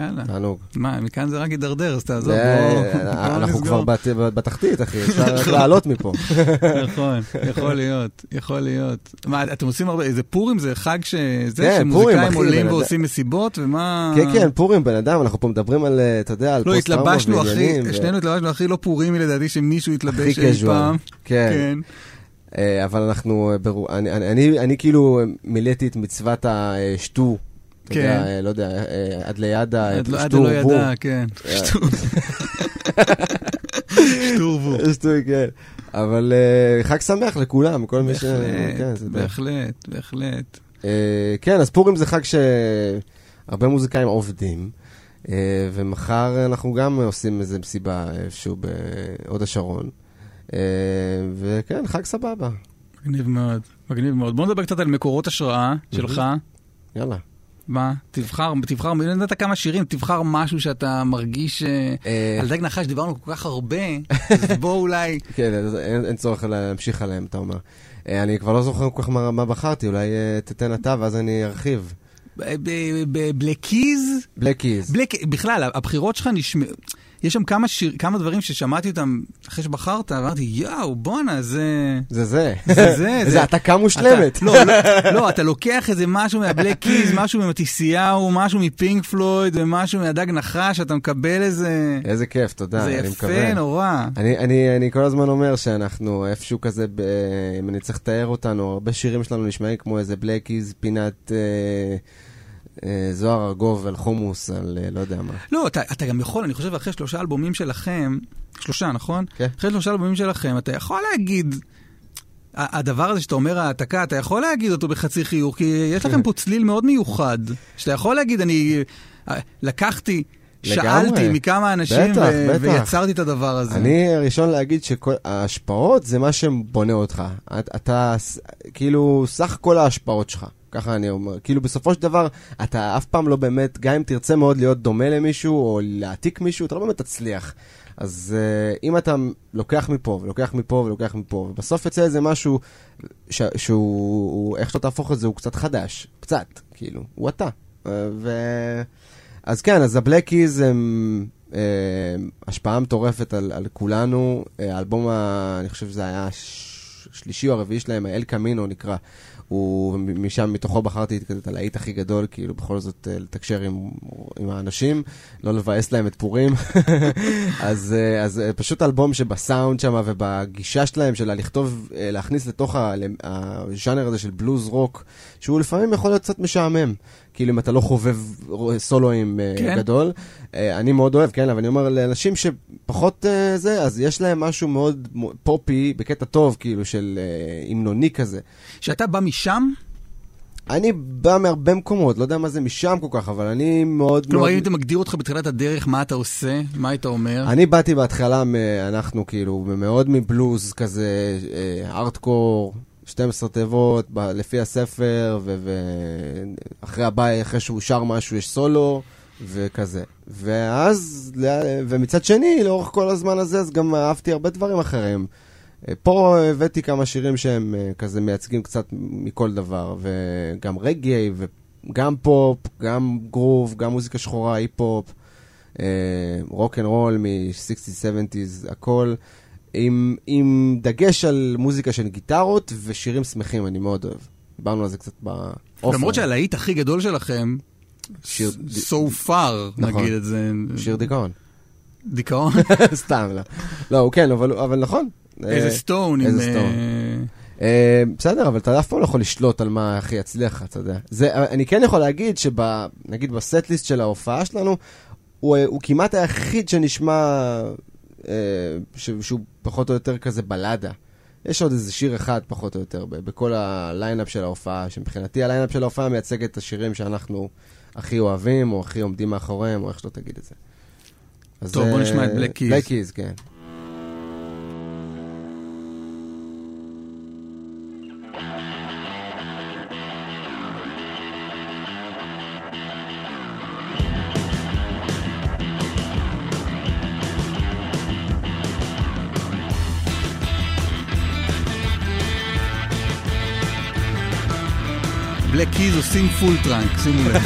יאללה. תענוג. מה, מכאן זה רק הידרדר, אז תעזוב, בוא אנחנו כבר בתחתית, אחי, אפשר נכון. לעלות מפה. נכון, יכול להיות, יכול להיות. מה, אתם עושים הרבה, זה פורים, זה חג שזה, כן, שמוזיקאים עולים ועושים מסיבות, ומה... כן, כן, פורים, בן אדם, אנחנו פה מדברים על, אתה יודע, על לא, פוסט-טראומה ועניינים. שנינו התלבשנו הכי לא פורימי לדעתי שמישהו התלבש אי פעם. כן. כן. אה, אבל אנחנו, אני כאילו מילאתי את מצוות השטו. אתה יודע, כן. לא יודע, אה, עד ליד השטור עד לא ידע, כן. אה. שטור בור. שטור, כן. אבל אה, חג שמח לכולם, כל מי ש... כן, בהחלט, בהחלט. כן, אז פורים זה חג שהרבה מוזיקאים עובדים, ומחר אנחנו גם עושים איזה מסיבה איפשהו בהוד השרון. וכן, חג סבבה. מגניב מאוד, מגניב מאוד. בוא נדבר קצת על מקורות השראה שלך. יאללה. מה? תבחר, תבחר, אני יודעת כמה שירים, תבחר משהו שאתה מרגיש... אה, אה. על דג נחש דיברנו כל כך הרבה, אז בוא אולי... כן, אין, צורך להמשיך עליהם, אתה אומר. אה, אני כבר לא זוכר כל כך מה, בחרתי, אולי תתן אתה ואז אני ארחיב. בלקיז? בלקיז. בכלל, הבחירות שלך נשמעו... יש שם כמה, שיר, כמה דברים ששמעתי אותם אחרי שבחרת, ואמרתי, יואו, בואנה, זה... זה זה. זה זה. זה התקה מושלמת. לא, לא, לא, אתה לוקח איזה משהו מהבלק קיז, משהו ממטיסיהו, משהו מפינק פלויד, ומשהו מהדג נחש, אתה מקבל איזה... איזה כיף, תודה, אני מקווה. זה יפה נורא. אני, אני, אני כל הזמן אומר שאנחנו איפשהו כזה, ב, אם אני צריך לתאר אותנו, הרבה שירים שלנו נשמעים כמו איזה בלק קיז, פינת... אה, זוהר ארגוב על חומוס, על אה, לא יודע מה. לא, אתה, אתה גם יכול, אני חושב, אחרי שלושה אלבומים שלכם, שלושה, נכון? כן. אחרי שלושה אלבומים שלכם, אתה יכול להגיד, הדבר הזה שאתה אומר העתקה, אתה יכול להגיד אותו בחצי חיוך, כי יש לכם פה צליל מאוד מיוחד, שאתה יכול להגיד, אני אה, לקחתי... שאלתי מכמה אנשים בטח, ו- בטח. ויצרתי את הדבר הזה. אני הראשון להגיד שההשפעות זה מה שבונה אותך. אתה, אתה כאילו, סך כל ההשפעות שלך. ככה אני אומר. כאילו, בסופו של דבר, אתה אף פעם לא באמת, גם אם תרצה מאוד להיות דומה למישהו, או להעתיק מישהו, אתה לא באמת תצליח. אז uh, אם אתה לוקח מפה, ולוקח מפה, ולוקח מפה, ובסוף יוצא איזה משהו ש- שהוא, איך שאתה תהפוך את זה, הוא קצת חדש. קצת, כאילו, הוא אתה. Uh, ו... אז כן, אז הבלקיז הם uh, השפעה מטורפת על, על כולנו. האלבום, ה... אני חושב שזה היה השלישי או הרביעי שלהם, האל קמינו נקרא. הוא, משם, מתוכו בחרתי את הלהיט הכי גדול, כאילו בכל זאת אה, לתקשר עם, עם האנשים, לא לבאס להם את פורים. אז, אה, אז אה, פשוט אלבום שבסאונד שם ובגישה שלהם, של לכתוב, להכניס לתוך הז'אנר הזה של בלוז רוק, שהוא לפעמים יכול להיות קצת משעמם. כאילו אם אתה לא חובב סולואים כן. גדול. אני מאוד אוהב, כן, אבל אני אומר לאנשים שפחות זה, אז יש להם משהו מאוד פופי, בקטע טוב, כאילו, של המנוני כזה. שאתה בא משם? אני בא מהרבה מקומות, לא יודע מה זה משם כל כך, אבל אני מאוד... כלומר, מאוד... אם אתה מגדיר אותך בתחילת הדרך, מה אתה עושה? מה היית אומר? אני באתי בהתחלה, אנחנו כאילו, מאוד מבלוז כזה, ארטקור, 12 תיבות, לפי הספר, ואחרי הבית, אחרי שהוא שר משהו, יש סולו, וכזה. ואז, ומצד שני, לאורך כל הזמן הזה, אז גם אהבתי הרבה דברים אחרים. פה הבאתי כמה שירים שהם אה, כזה מייצגים קצת מכל דבר, וגם רגאיי, וגם פופ, גם גרוב, גם מוזיקה שחורה, היפ-הופ, רוק אנד רול מ-60's, 70's, הכל, עם, עם דגש על מוזיקה של גיטרות ושירים שמחים, אני מאוד אוהב. דיברנו על זה קצת באופן. למרות שהלהיט הכי גדול שלכם, שיר... so far, נכון. נגיד את זה. שיר דיכאון. דיכאון? סתם, לא. לא, הוא כן, אבל, אבל נכון, איזה סטון. איזה סטון. אה, בסדר, אבל אתה אף פעם לא יכול לשלוט על מה הכי יצליח אתה יודע. אני כן יכול להגיד שנגיד בסט-ליסט של ההופעה שלנו, הוא כמעט היחיד שנשמע אה, שהוא פחות או יותר כזה בלאדה. יש עוד איזה שיר אחד פחות או יותר בכל ה lineup של ההופעה, שמבחינתי הליינאפ של ההופעה מייצג את השירים שאנחנו הכי אוהבים, או הכי עומדים מאחוריהם, או איך שלא תגיד את זה. טוב, בוא נשמע את Black Keys. Black Keys, כן. בלק קיז עושים פול טראנק, שימו לב.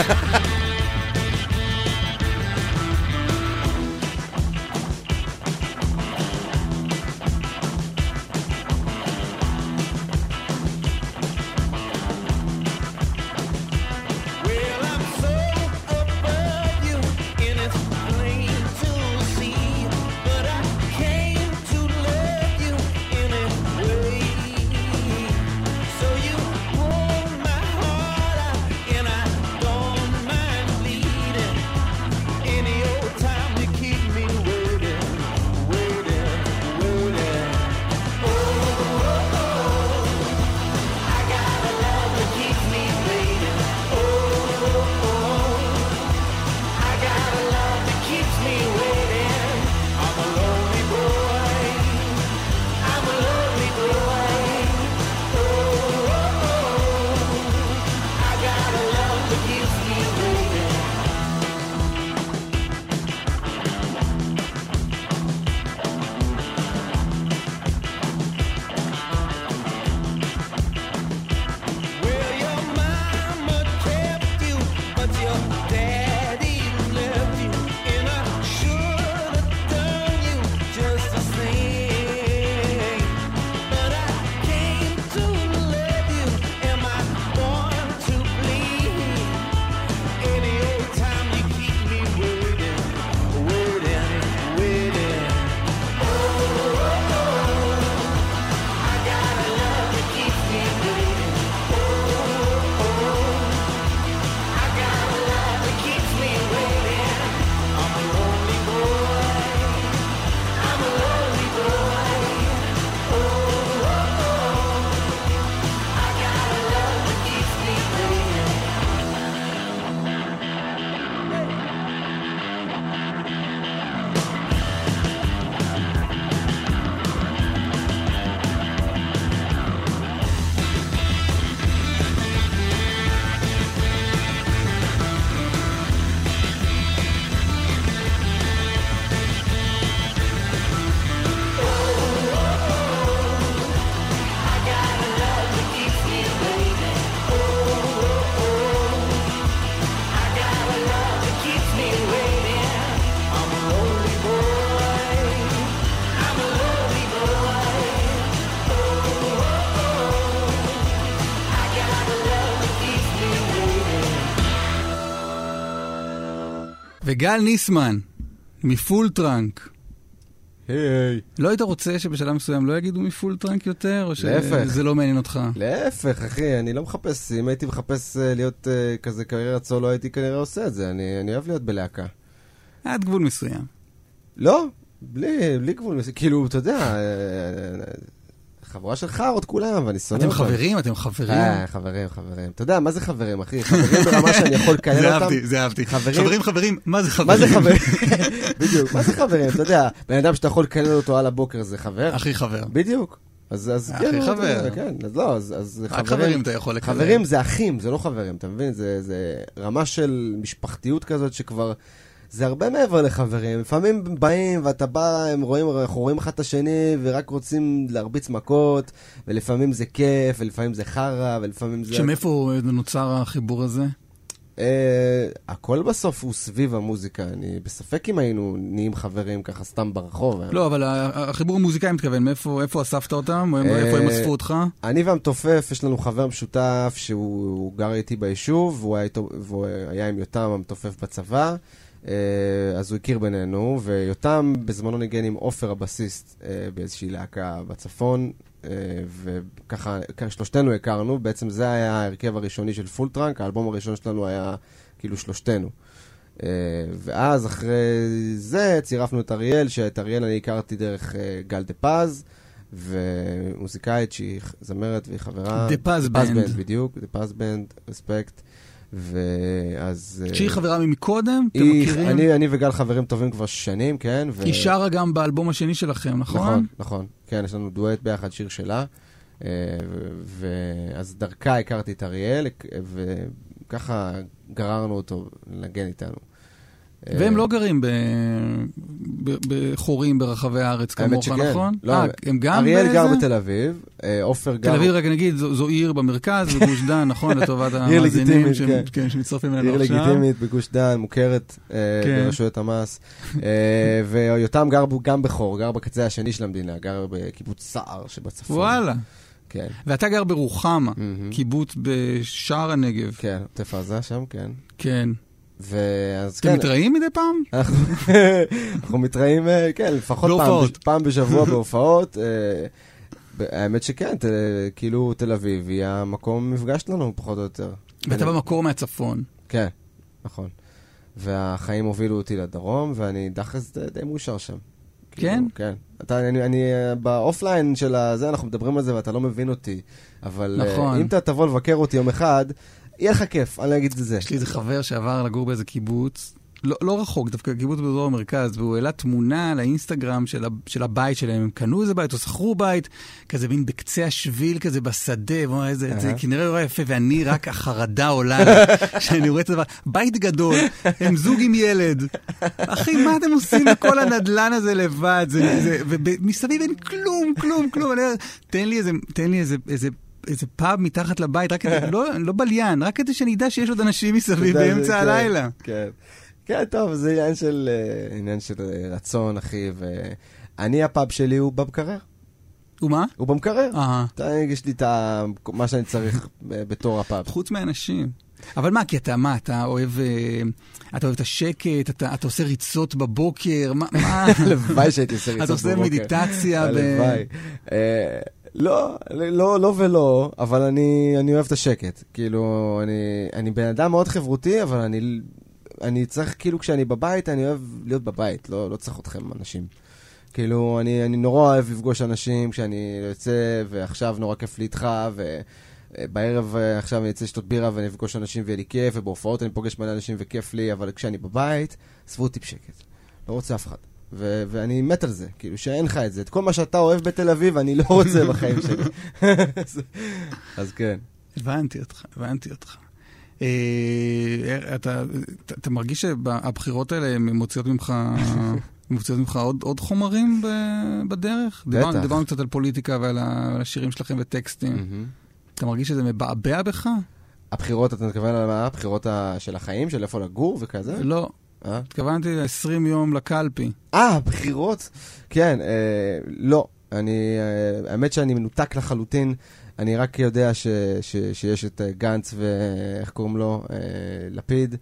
וגל ניסמן, מ Full Trunk. היי. לא היית רוצה שבשלב מסוים לא יגידו מ Full Trunk יותר, או. שזה לא מעניין אותך? להפך, אחי, אני לא מחפש, אם הייתי מחפש אה, להיות אה, כזה קריירת סולו, הייתי כנראה עושה את זה. אני אני אוהב להיות בלהקה. עד גבול מסוים. לא, בלי, בלי גבול, כאילו, אתה יודע, אה, חבורה של חארות כולם, ואני שונא אתם אותם. חברים? אתם חברים? אה, חברים, חברים. אתה יודע, מה זה חברים, אחי? חברים ברמה שאני יכול לקלל זה אותם. אהבתי, זה אהבתי. חברים- חברים, חברים, מה זה חברים? מה זה חברים? בדיוק, מה זה חברים? אתה יודע, בן אדם שאתה יכול לקלל אותו על הבוקר זה חבר? הכי חבר. בדיוק. אז, אז אחי, כן, חבר. אתה יודע, כן, אז לא, אז, אז רק חברים אתה יכול לקלל. חברים זה אחים, זה לא חברים, אתה מבין? זה, זה רמה של משפחתיות כזאת שכבר... זה הרבה מעבר לחברים. לפעמים באים ואתה בא, הם רואים, אנחנו רואים אחד את השני ורק רוצים להרביץ מכות, ולפעמים זה כיף, ולפעמים זה חרא, ולפעמים זה... שמאיפה נוצר החיבור הזה? אה, הכל בסוף הוא סביב המוזיקה. אני בספק אם היינו נהיים חברים ככה סתם ברחוב. לא, אבל החיבור המוזיקאי מתכוון, מאיפה איפה אספת אותם? או אה, איפה הם אספו אותך? אני והמתופף, יש לנו חבר משותף שהוא הוא גר איתי ביישוב, והוא היה, והוא היה עם יותם המתופף בצבא, אה, אז הוא הכיר בינינו, ויותם בזמנו ניגן עם עופר הבסיסט אה, באיזושהי להקה בצפון, אה, וככה ככה שלושתנו הכרנו, בעצם זה היה ההרכב הראשוני של Full Trunk, האלבום הראשון שלנו היה כאילו שלושתנו. אה, ואז אחרי זה צירפנו את אריאל, שאת אריאל אני הכרתי דרך אה, גל דה פז, ומוזיקאית שהיא זמרת והיא חברה. דה פז The Paz Band. בדיוק, The Paz Band, respect. ואז... אה, שהיא חברה ממקודם, אתם היא- מכירים? אני, אני וגל חברים טובים כבר שנים, כן? ו... היא שרה גם באלבום השני שלכם, נכון? נכון, נכון. כן, יש לנו דואט ביחד, שיר שלה. אה, ואז דרכה הכרתי את אריאל, וככה גררנו אותו לנגן איתנו. והם אה, לא גרים ב- ב- בחורים ברחבי הארץ כמוך, שכן. נכון? לא, אה, הם גם אריאל גר? בתל אביב, אה, עופר גר... תל אביב, רק נגיד, זו זו עיר במרכז, בגוש דן, נכון? לטובת המאזינים ש- כן. כן, שמצטרפים אלינו עיר עכשיו. לגיטימית בגוש דן, מוכרת אה, כן. ברשויות המס. אה, ויותם גר גם בחור, גר בקצה השני של המדינה, גר בקיבוץ סער שבצפון. וואלה. כן, ואתה גר ברוחמה. קיבוץ בשער הנגב. כן, עוטף עזה שם, כן. כן. ואז אתם כן, מתראים מדי פעם? אנחנו מתראים, אה, כן, לפחות פעם, פעם בשבוע בהופעות. אה, האמת שכן, ת- כאילו תל אביב היא המקום מפגש שלנו, פחות או יותר. ואתה כן. במקור מהצפון. כן, נכון. והחיים הובילו אותי לדרום, ואני דחס די, מאושר שם. כן? כאילו, כן. אתה, אני, אני אה, באופליין של הזה, אנחנו מדברים על זה ואתה לא מבין אותי. אבל נכון. אם אתה תבוא לבקר אותי יום אחד, יהיה לך כיף, אני אגיד את זה. יש לי איזה חבר שעבר לגור באיזה קיבוץ, לא, לא רחוק, דווקא קיבוץ באזור המרכז, והוא העלה תמונה לאינסטגרם של, של הבית שלהם. הם קנו איזה בית או שכרו בית, כזה מין בקצה השביל כזה בשדה, והוא איזה, זה אהה. כנראה נורא יפה, ואני רק החרדה עולה לי, שאני רואה את הדבר. בית גדול, הם זוג עם ילד. אחי, מה אתם עושים בכל הנדלן הזה לבד? זה, זה, ומסביב אין כלום, כלום, כלום. אני תן לי איזה, תן לי איזה, איזה איזה פאב מתחת לבית, רק כדי, לא, לא בליין, רק כדי שאני אדע שיש עוד אנשים מסביב אתה באמצע זה- הלילה. כן. כן, טוב, זה עניין של, אה, עניין של אה, רצון, אחי, ואני, הפאב שלי הוא במקרר. ומה? הוא במקרר. אהה. אתה, יש לי את מה שאני צריך ב- בתור הפאב. חוץ מאנשים. אבל מה, כי אתה, מה, אתה אוהב, אה, אתה אוהב את השקט, אתה, אתה עושה ריצות בבוקר, מה, מה, הלוואי שהייתי עושה ריצות אתה בבוקר. עושה מדיטציה, ב... הלוואי. לא, לא, לא ולא, אבל אני, אני אוהב את השקט. כאילו, אני, אני בן אדם מאוד חברותי, אבל אני, אני צריך, כאילו, כשאני בבית, אני אוהב להיות בבית, לא, לא צריך אתכם, אנשים. כאילו, אני, אני נורא אוהב לפגוש אנשים כשאני יוצא, ועכשיו נורא כיף לי איתך, ובערב אה, עכשיו אני אצא לשתות בירה ואני אפגוש אנשים ויהיה לי כיף, ובהופעות אני פוגש מלא אנשים וכיף לי, אבל כשאני בבית, עזבו אותי בשקט. לא רוצה אף אחד. ו- ואני מת על זה, כאילו שאין לך את זה. את כל מה שאתה אוהב בתל אביב, אני לא רוצה בחיים שלי. אז- אז כן. הבנתי אותך, הבנתי אותך. אה, אתה, אתה, אתה מרגיש שהבחירות האלה מוציאות ממך, מוציאות ממך עוד, עוד חומרים ב- בדרך? דיברנו, בטח. דיברנו קצת על פוליטיקה ועל השירים שלכם וטקסטים. מהמם. אתה מרגיש שזה מבעבע בך? הבחירות, אתה מתכוון על? הבחירות של החיים, של איפה לגור וכזה? לא, אה? התכוונתי ל-20 יום לקלפי. אה, בחירות? כן, אה, לא. אני, אה, האמת שאני מנותק לחלוטין. אני רק יודע ש, ש, שיש את אה, גנץ ואיך קוראים לו? אה, לפיד.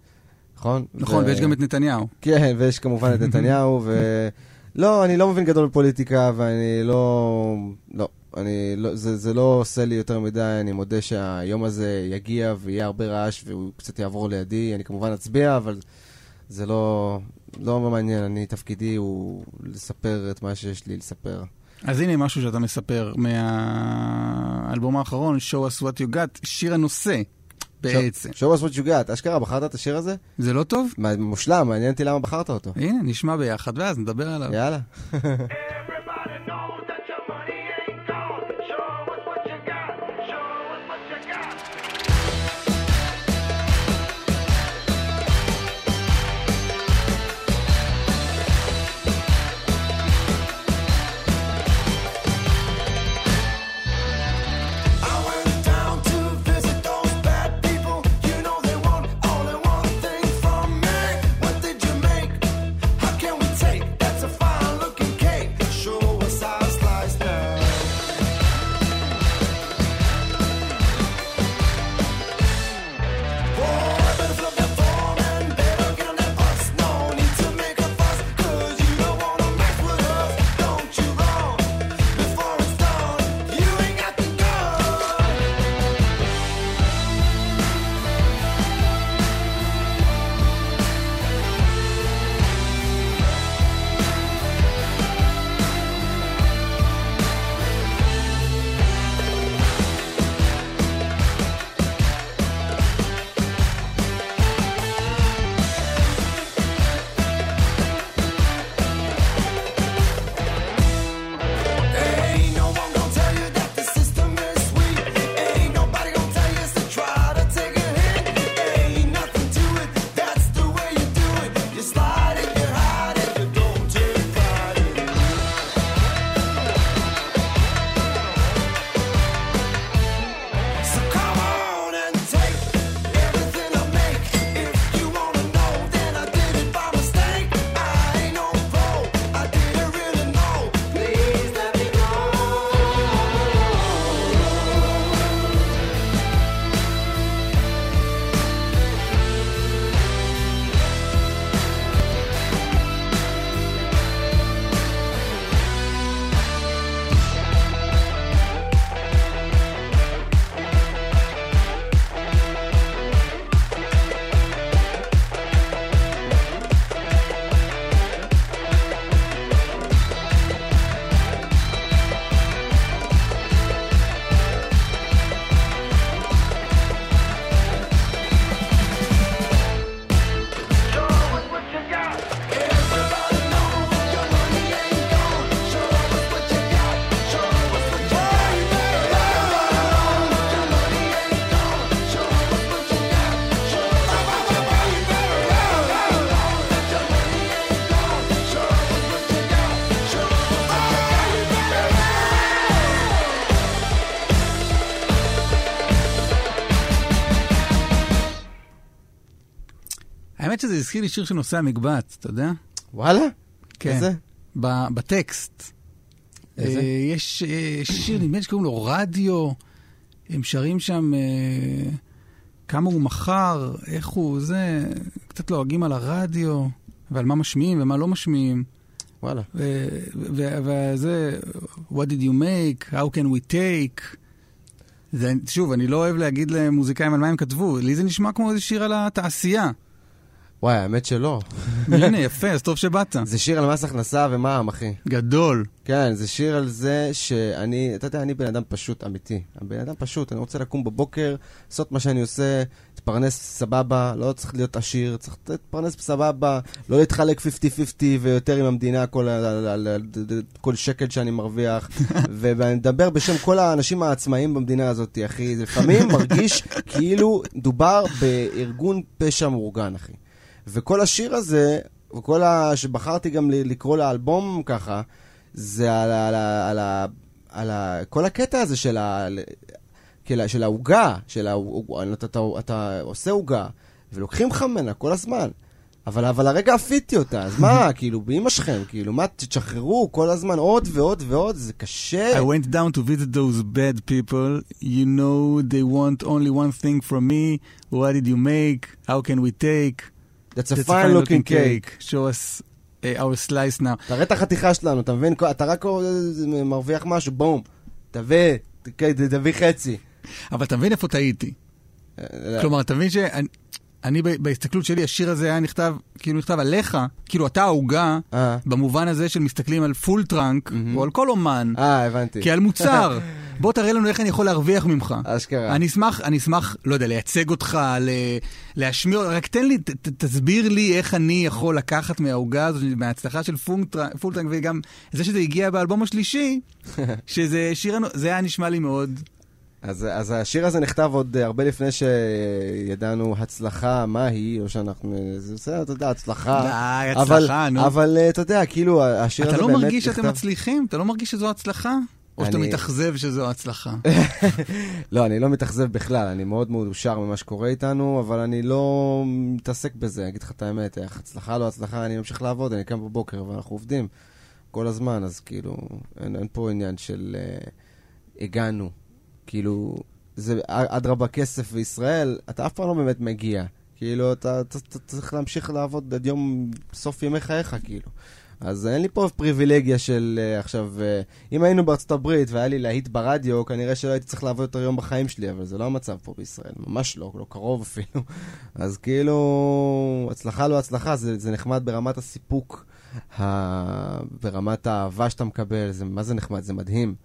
נכון? נכון, ו- ויש גם את נתניהו. כן, ויש כמובן את נתניהו, ו... לא, אני לא מבין גדול בפוליטיקה, ואני לא... לא. אני לא, זה, זה לא עושה לי יותר מדי, אני מודה שהיום הזה יגיע ויהיה הרבה רעש והוא קצת יעבור לידי. אני כמובן אצביע, אבל זה לא, לא מעניין. אני, תפקידי הוא לספר את מה שיש לי לספר. אז הנה משהו שאתה מספר מהאלבום האחרון, Show us what you got, שיר הנושא בעצם. Show us what you got. אשכרה, בחרת את השיר הזה? זה לא טוב? מושלם, מעניין אותי למה בחרת אותו. הנה, נשמע ביחד ואז נדבר עליו. יאללה. הזכיר לי שיר של נושא המקבץ, אתה יודע? וואלה? כן. איזה? ב- בטקסט. איזה? אה, יש אה, שיר, נדמה לי שקוראים לו רדיו, הם שרים שם אה, כמה הוא מכר, איך הוא, זה, קצת לועגים על הרדיו, ועל מה משמיעים ומה לא משמיעים. וואלה. וזה, what did you make, how can we take. זה, שוב, אני לא אוהב להגיד למוזיקאים על מה הם כתבו, לי זה נשמע כמו איזה שיר על התעשייה. וואי, האמת שלא. הנה, יפה, אז טוב שבאת. זה שיר על מס הכנסה ומע"מ, אחי. גדול. כן, זה שיר על זה שאני, אתה יודע, אני בן אדם פשוט אמיתי. בן אדם פשוט, אני רוצה לקום בבוקר, לעשות מה שאני עושה, להתפרנס סבבה, לא צריך להיות עשיר, צריך להתפרנס סבבה, לא להתחלק 50-50 ויותר עם המדינה כל, ה- על- על- על- כל שקל שאני מרוויח. ואני מדבר בשם כל האנשים העצמאיים במדינה הזאת, אחי. זה לפעמים מרגיש כאילו דובר בארגון פשע מאורגן, אחי. וכל השיר הזה, וכל ה... שבחרתי גם לקרוא לאלבום ככה, זה על, ה- על, ה- על, ה- על ה... כל הקטע הזה של ה... של- של העוגה, של העוגה, אתה, אתה, אתה עושה עוגה, ולוקחים לך ממנה כל הזמן. אבל, אבל הרגע עפיתי אותה, אז מה, כאילו, באמא שלכם, כאילו, מה, תשחררו כל הזמן עוד ועוד ועוד, זה קשה. I went down to visit those bad people. You know they want only one thing from me. What did you make? How can we take? That's a fine looking cake. show us uh, our slice now. תראה את החתיכה שלנו, אתה מבין? אתה רק אה, מרוויח משהו, בום. תביא, תביא חצי. אבל אתה מבין איפה טעיתי. אה, כלומר, אתה מבין שאני... אני בהסתכלות שלי, השיר הזה היה נכתב, כאילו נכתב עליך, כאילו אתה העוגה, אה, במובן הזה של מסתכלים על Full Trunk, או על כל אומן, אה, הבנתי. כעל מוצר. בוא תראה לנו איך אני יכול להרוויח ממך. אשכרה. אני אשמח, אני אשמח, לא יודע, לייצג אותך, ל- להשמיע, רק תן לי, ת, תסביר לי איך אני יכול לקחת מהעוגה הזאת, מההצלחה של Full Trunk, Full Trunk, וגם זה שזה הגיע באלבום השלישי, שזה שיר, זה היה נשמע לי מאוד... אז, אז השיר הזה נכתב עוד אה, הרבה לפני שידענו הצלחה, מה היא, או שאנחנו, זה בסדר, אתה יודע, הצלחה. די, אבל, הצלחה, נו. אבל אה, אתה יודע, כאילו, השיר הזה אתה באמת לא נכתב... מרגיש שאתם מצליחים? אתה לא מרגיש שזו הצלחה? או שאתה אני- מתאכזב שזו הצלחה? לא, אני לא מתאכזב בכלל, אני מאוד מאושר ממה שקורה איתנו, אבל אני לא מתעסק בזה, אני אגיד לך את האמת, איך הצלחה לא הצלחה, אני ממשיך לעבוד, אני קם בבוקר ואנחנו עובדים כל הזמן, אז כאילו, אין, אין פה עניין של uh, הגענו. כאילו, זה אדרבה כסף וישראל, אתה אף פעם לא באמת מגיע. כאילו, אתה, אתה, אתה צריך להמשיך לעבוד עד יום, סוף ימי חייך, כאילו. אז אין לי פה פריבילגיה של uh, עכשיו, uh, אם היינו בארצות הברית והיה לי להיט ברדיו, כנראה שלא הייתי צריך לעבוד יותר יום בחיים שלי, אבל זה לא המצב פה בישראל, ממש לא, לא קרוב אפילו. אז כאילו, הצלחה לא הצלחה, זה, זה נחמד ברמת הסיפוק, ה... ברמת האהבה שאתה מקבל, זה, מה זה נחמד? זה מדהים,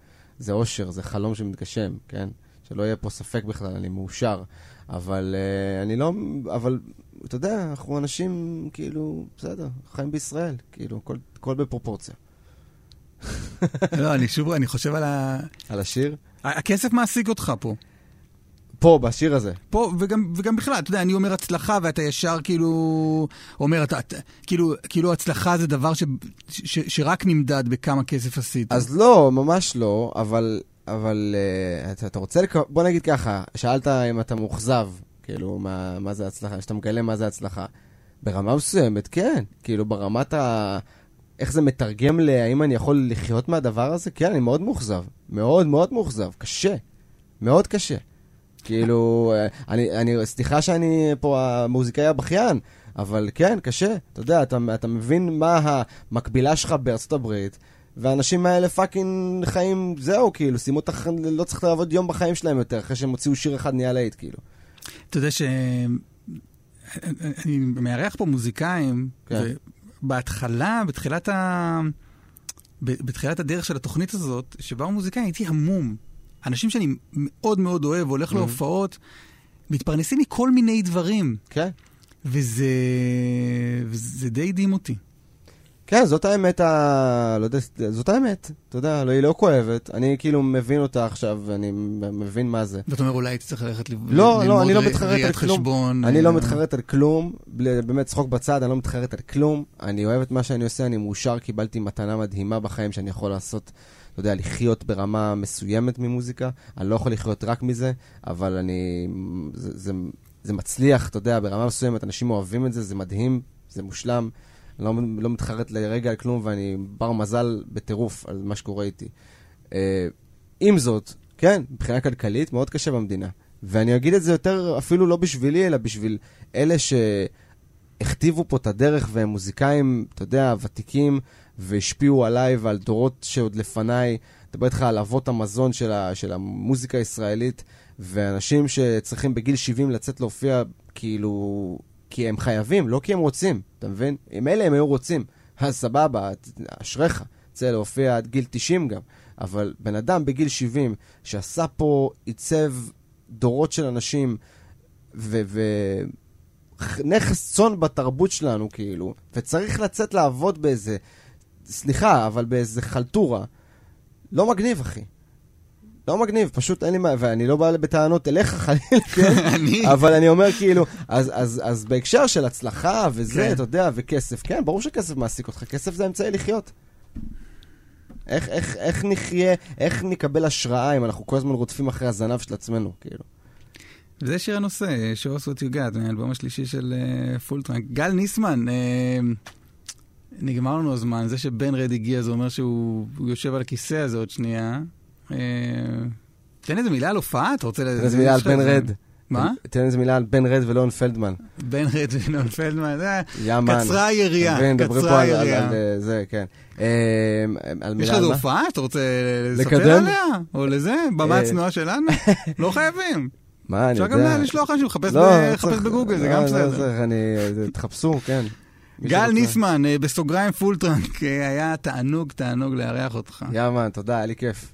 זה אושר, זה חלום שמתגשם, כן? שלא יהיה פה ספק בכלל, אני מאושר. אבל uh, אני לא, אבל אתה יודע, אנחנו אנשים, כאילו, בסדר, חיים בישראל, כאילו, הכל, הכל בפרופורציה. לא, אני שוב, אני חושב על ה... על השיר? הכסף מעסיק אותך פה. פה, בשיר הזה. פה, וגם, וגם בכלל, אתה יודע, אני אומר הצלחה, ואתה ישר כאילו אומר, אתה, אתה, כאילו, כאילו הצלחה זה דבר ש, ש, שרק נמדד בכמה כסף עשית. אז לא, ממש לא, אבל, אבל uh, אתה, אתה רוצה, לק... בוא נגיד ככה, שאלת אם אתה מאוכזב, כאילו, מה, מה זה הצלחה, שאתה מגלה מה זה הצלחה. ברמה מסוימת, כן. כאילו, ברמת ה... איך זה מתרגם ל... האם אני יכול לחיות מהדבר הזה? כן, אני מאוד מאוכזב. מאוד מאוד מאוכזב. קשה. מאוד קשה. כאילו, אה, אני, אני, סליחה שאני פה המוזיקאי הבכיין, אבל כן, קשה. אתה יודע, אתה, אתה מבין מה המקבילה שלך בארצות הברית, והאנשים האלה fucking חיים, זהו, כאילו, סיימו את הח... לא צריך לעבוד יום בחיים שלהם יותר, אחרי שהם הוציאו שיר אחד נהיה להיט, כאילו. אתה יודע ש... אני מארח פה מוזיקאים, כן. ובהתחלה, בתחילת ה... בתחילת הדרך של התוכנית הזאת, שבאו מוזיקאים, הייתי המום. אנשים שאני מאוד מאוד אוהב, הולך להופעות, מתפרנסים מכל מיני דברים, כן? וזה, וזה די הדהים אותי. כן, זאת האמת ה... לא יודע, זאת האמת. אתה יודע, לא, היא לא כואבת. אני כאילו מבין אותה עכשיו, ואני מבין מה זה. ואתה אומר, אולי הייתי צריך ללכת ל- לא, לא, אני לא מתחרט על כלום. חשבון. אני לא אה, מתחרט על כלום, באמת צחוק בצד, אני לא מתחרט על כלום. אני אוהב את מה שאני עושה, אני מאושר, קיבלתי מתנה מדהימה בחיים שאני יכול לעשות, אתה יודע, לחיות ברמה מסוימת ממוזיקה. אני לא יכול לחיות רק מזה, אבל אני... זה, זה, זה מצליח, אתה יודע, ברמה מסוימת, אנשים אוהבים את זה, זה מדהים, זה מושלם. אני לא, לא מתחרט לרגע על כלום, ואני בר מזל בטירוף על מה שקורה איתי. אה, עם זאת, כן, מבחינה כלכלית מאוד קשה במדינה. ואני אגיד את זה יותר אפילו לא בשבילי, אלא בשביל אלה שהכתיבו פה את הדרך והם מוזיקאים, אתה יודע, ותיקים, והשפיעו עליי ועל דורות שעוד לפניי. מדבר איתך על אבות המזון של, ה, של המוזיקה הישראלית, ואנשים שצריכים בגיל 70 לצאת להופיע, כאילו, כי הם חייבים, לא כי הם רוצים, אתה מבין? אם אלה הם היו רוצים, אז סבבה, אשריך, צא להופיע עד גיל 90 גם. אבל בן אדם בגיל 70, שעשה פה, עיצב דורות של אנשים, ונכס צאן בתרבות שלנו, כאילו, וצריך לצאת לעבוד באיזה, סליחה, אבל באיזה חלטורה, לא מגניב, אחי. לא מגניב, פשוט אין לי מה, ואני לא בא בטענות אליך חלילה, כן? אבל אני אומר כאילו, אז, אז, אז בהקשר של הצלחה וזה, כן. אתה יודע, וכסף, כן, ברור שכסף מעסיק אותך, כסף זה אמצעי לחיות. איך, איך, איך נחיה, איך נקבל השראה אם אנחנו כל הזמן רודפים אחרי הזנב של עצמנו, כאילו. זה שיר הנושא, show us what you got, מהאלבום השלישי של אה, Full Trunk. גל ניסמן, אה, נגמר לנו הזמן, זה שבן רד הגיע, זה אומר שהוא הוא יושב על הכיסא הזה עוד שנייה. אה, תן איזה מילה על הופעה, אתה רוצה... איזה מילה על בן רד. מה? תן איזה מילה על בן רד ולאון פלדמן. בן רד ונון פלדמן, זה יא מן. קצרה היריעה, אתה קצרה היריעה. זה, כן. יש לך איזו? הופעה שאתה רוצה לספר? עליה? או לזה? במה הצנועה שלנו? לא חייבים. מה, אני אפשר יודע. גם לשלוח אנשים לחפש לא, לא בגוגל, זה לא, גם לא בסדר. צריך, אני... תחפשו, כן. גל. ניסמן, אה, בסוגריים Full Trunk, אה, היה תענוג, תענוג לארח אותך. Yeah man, תודה, היה לי כיף.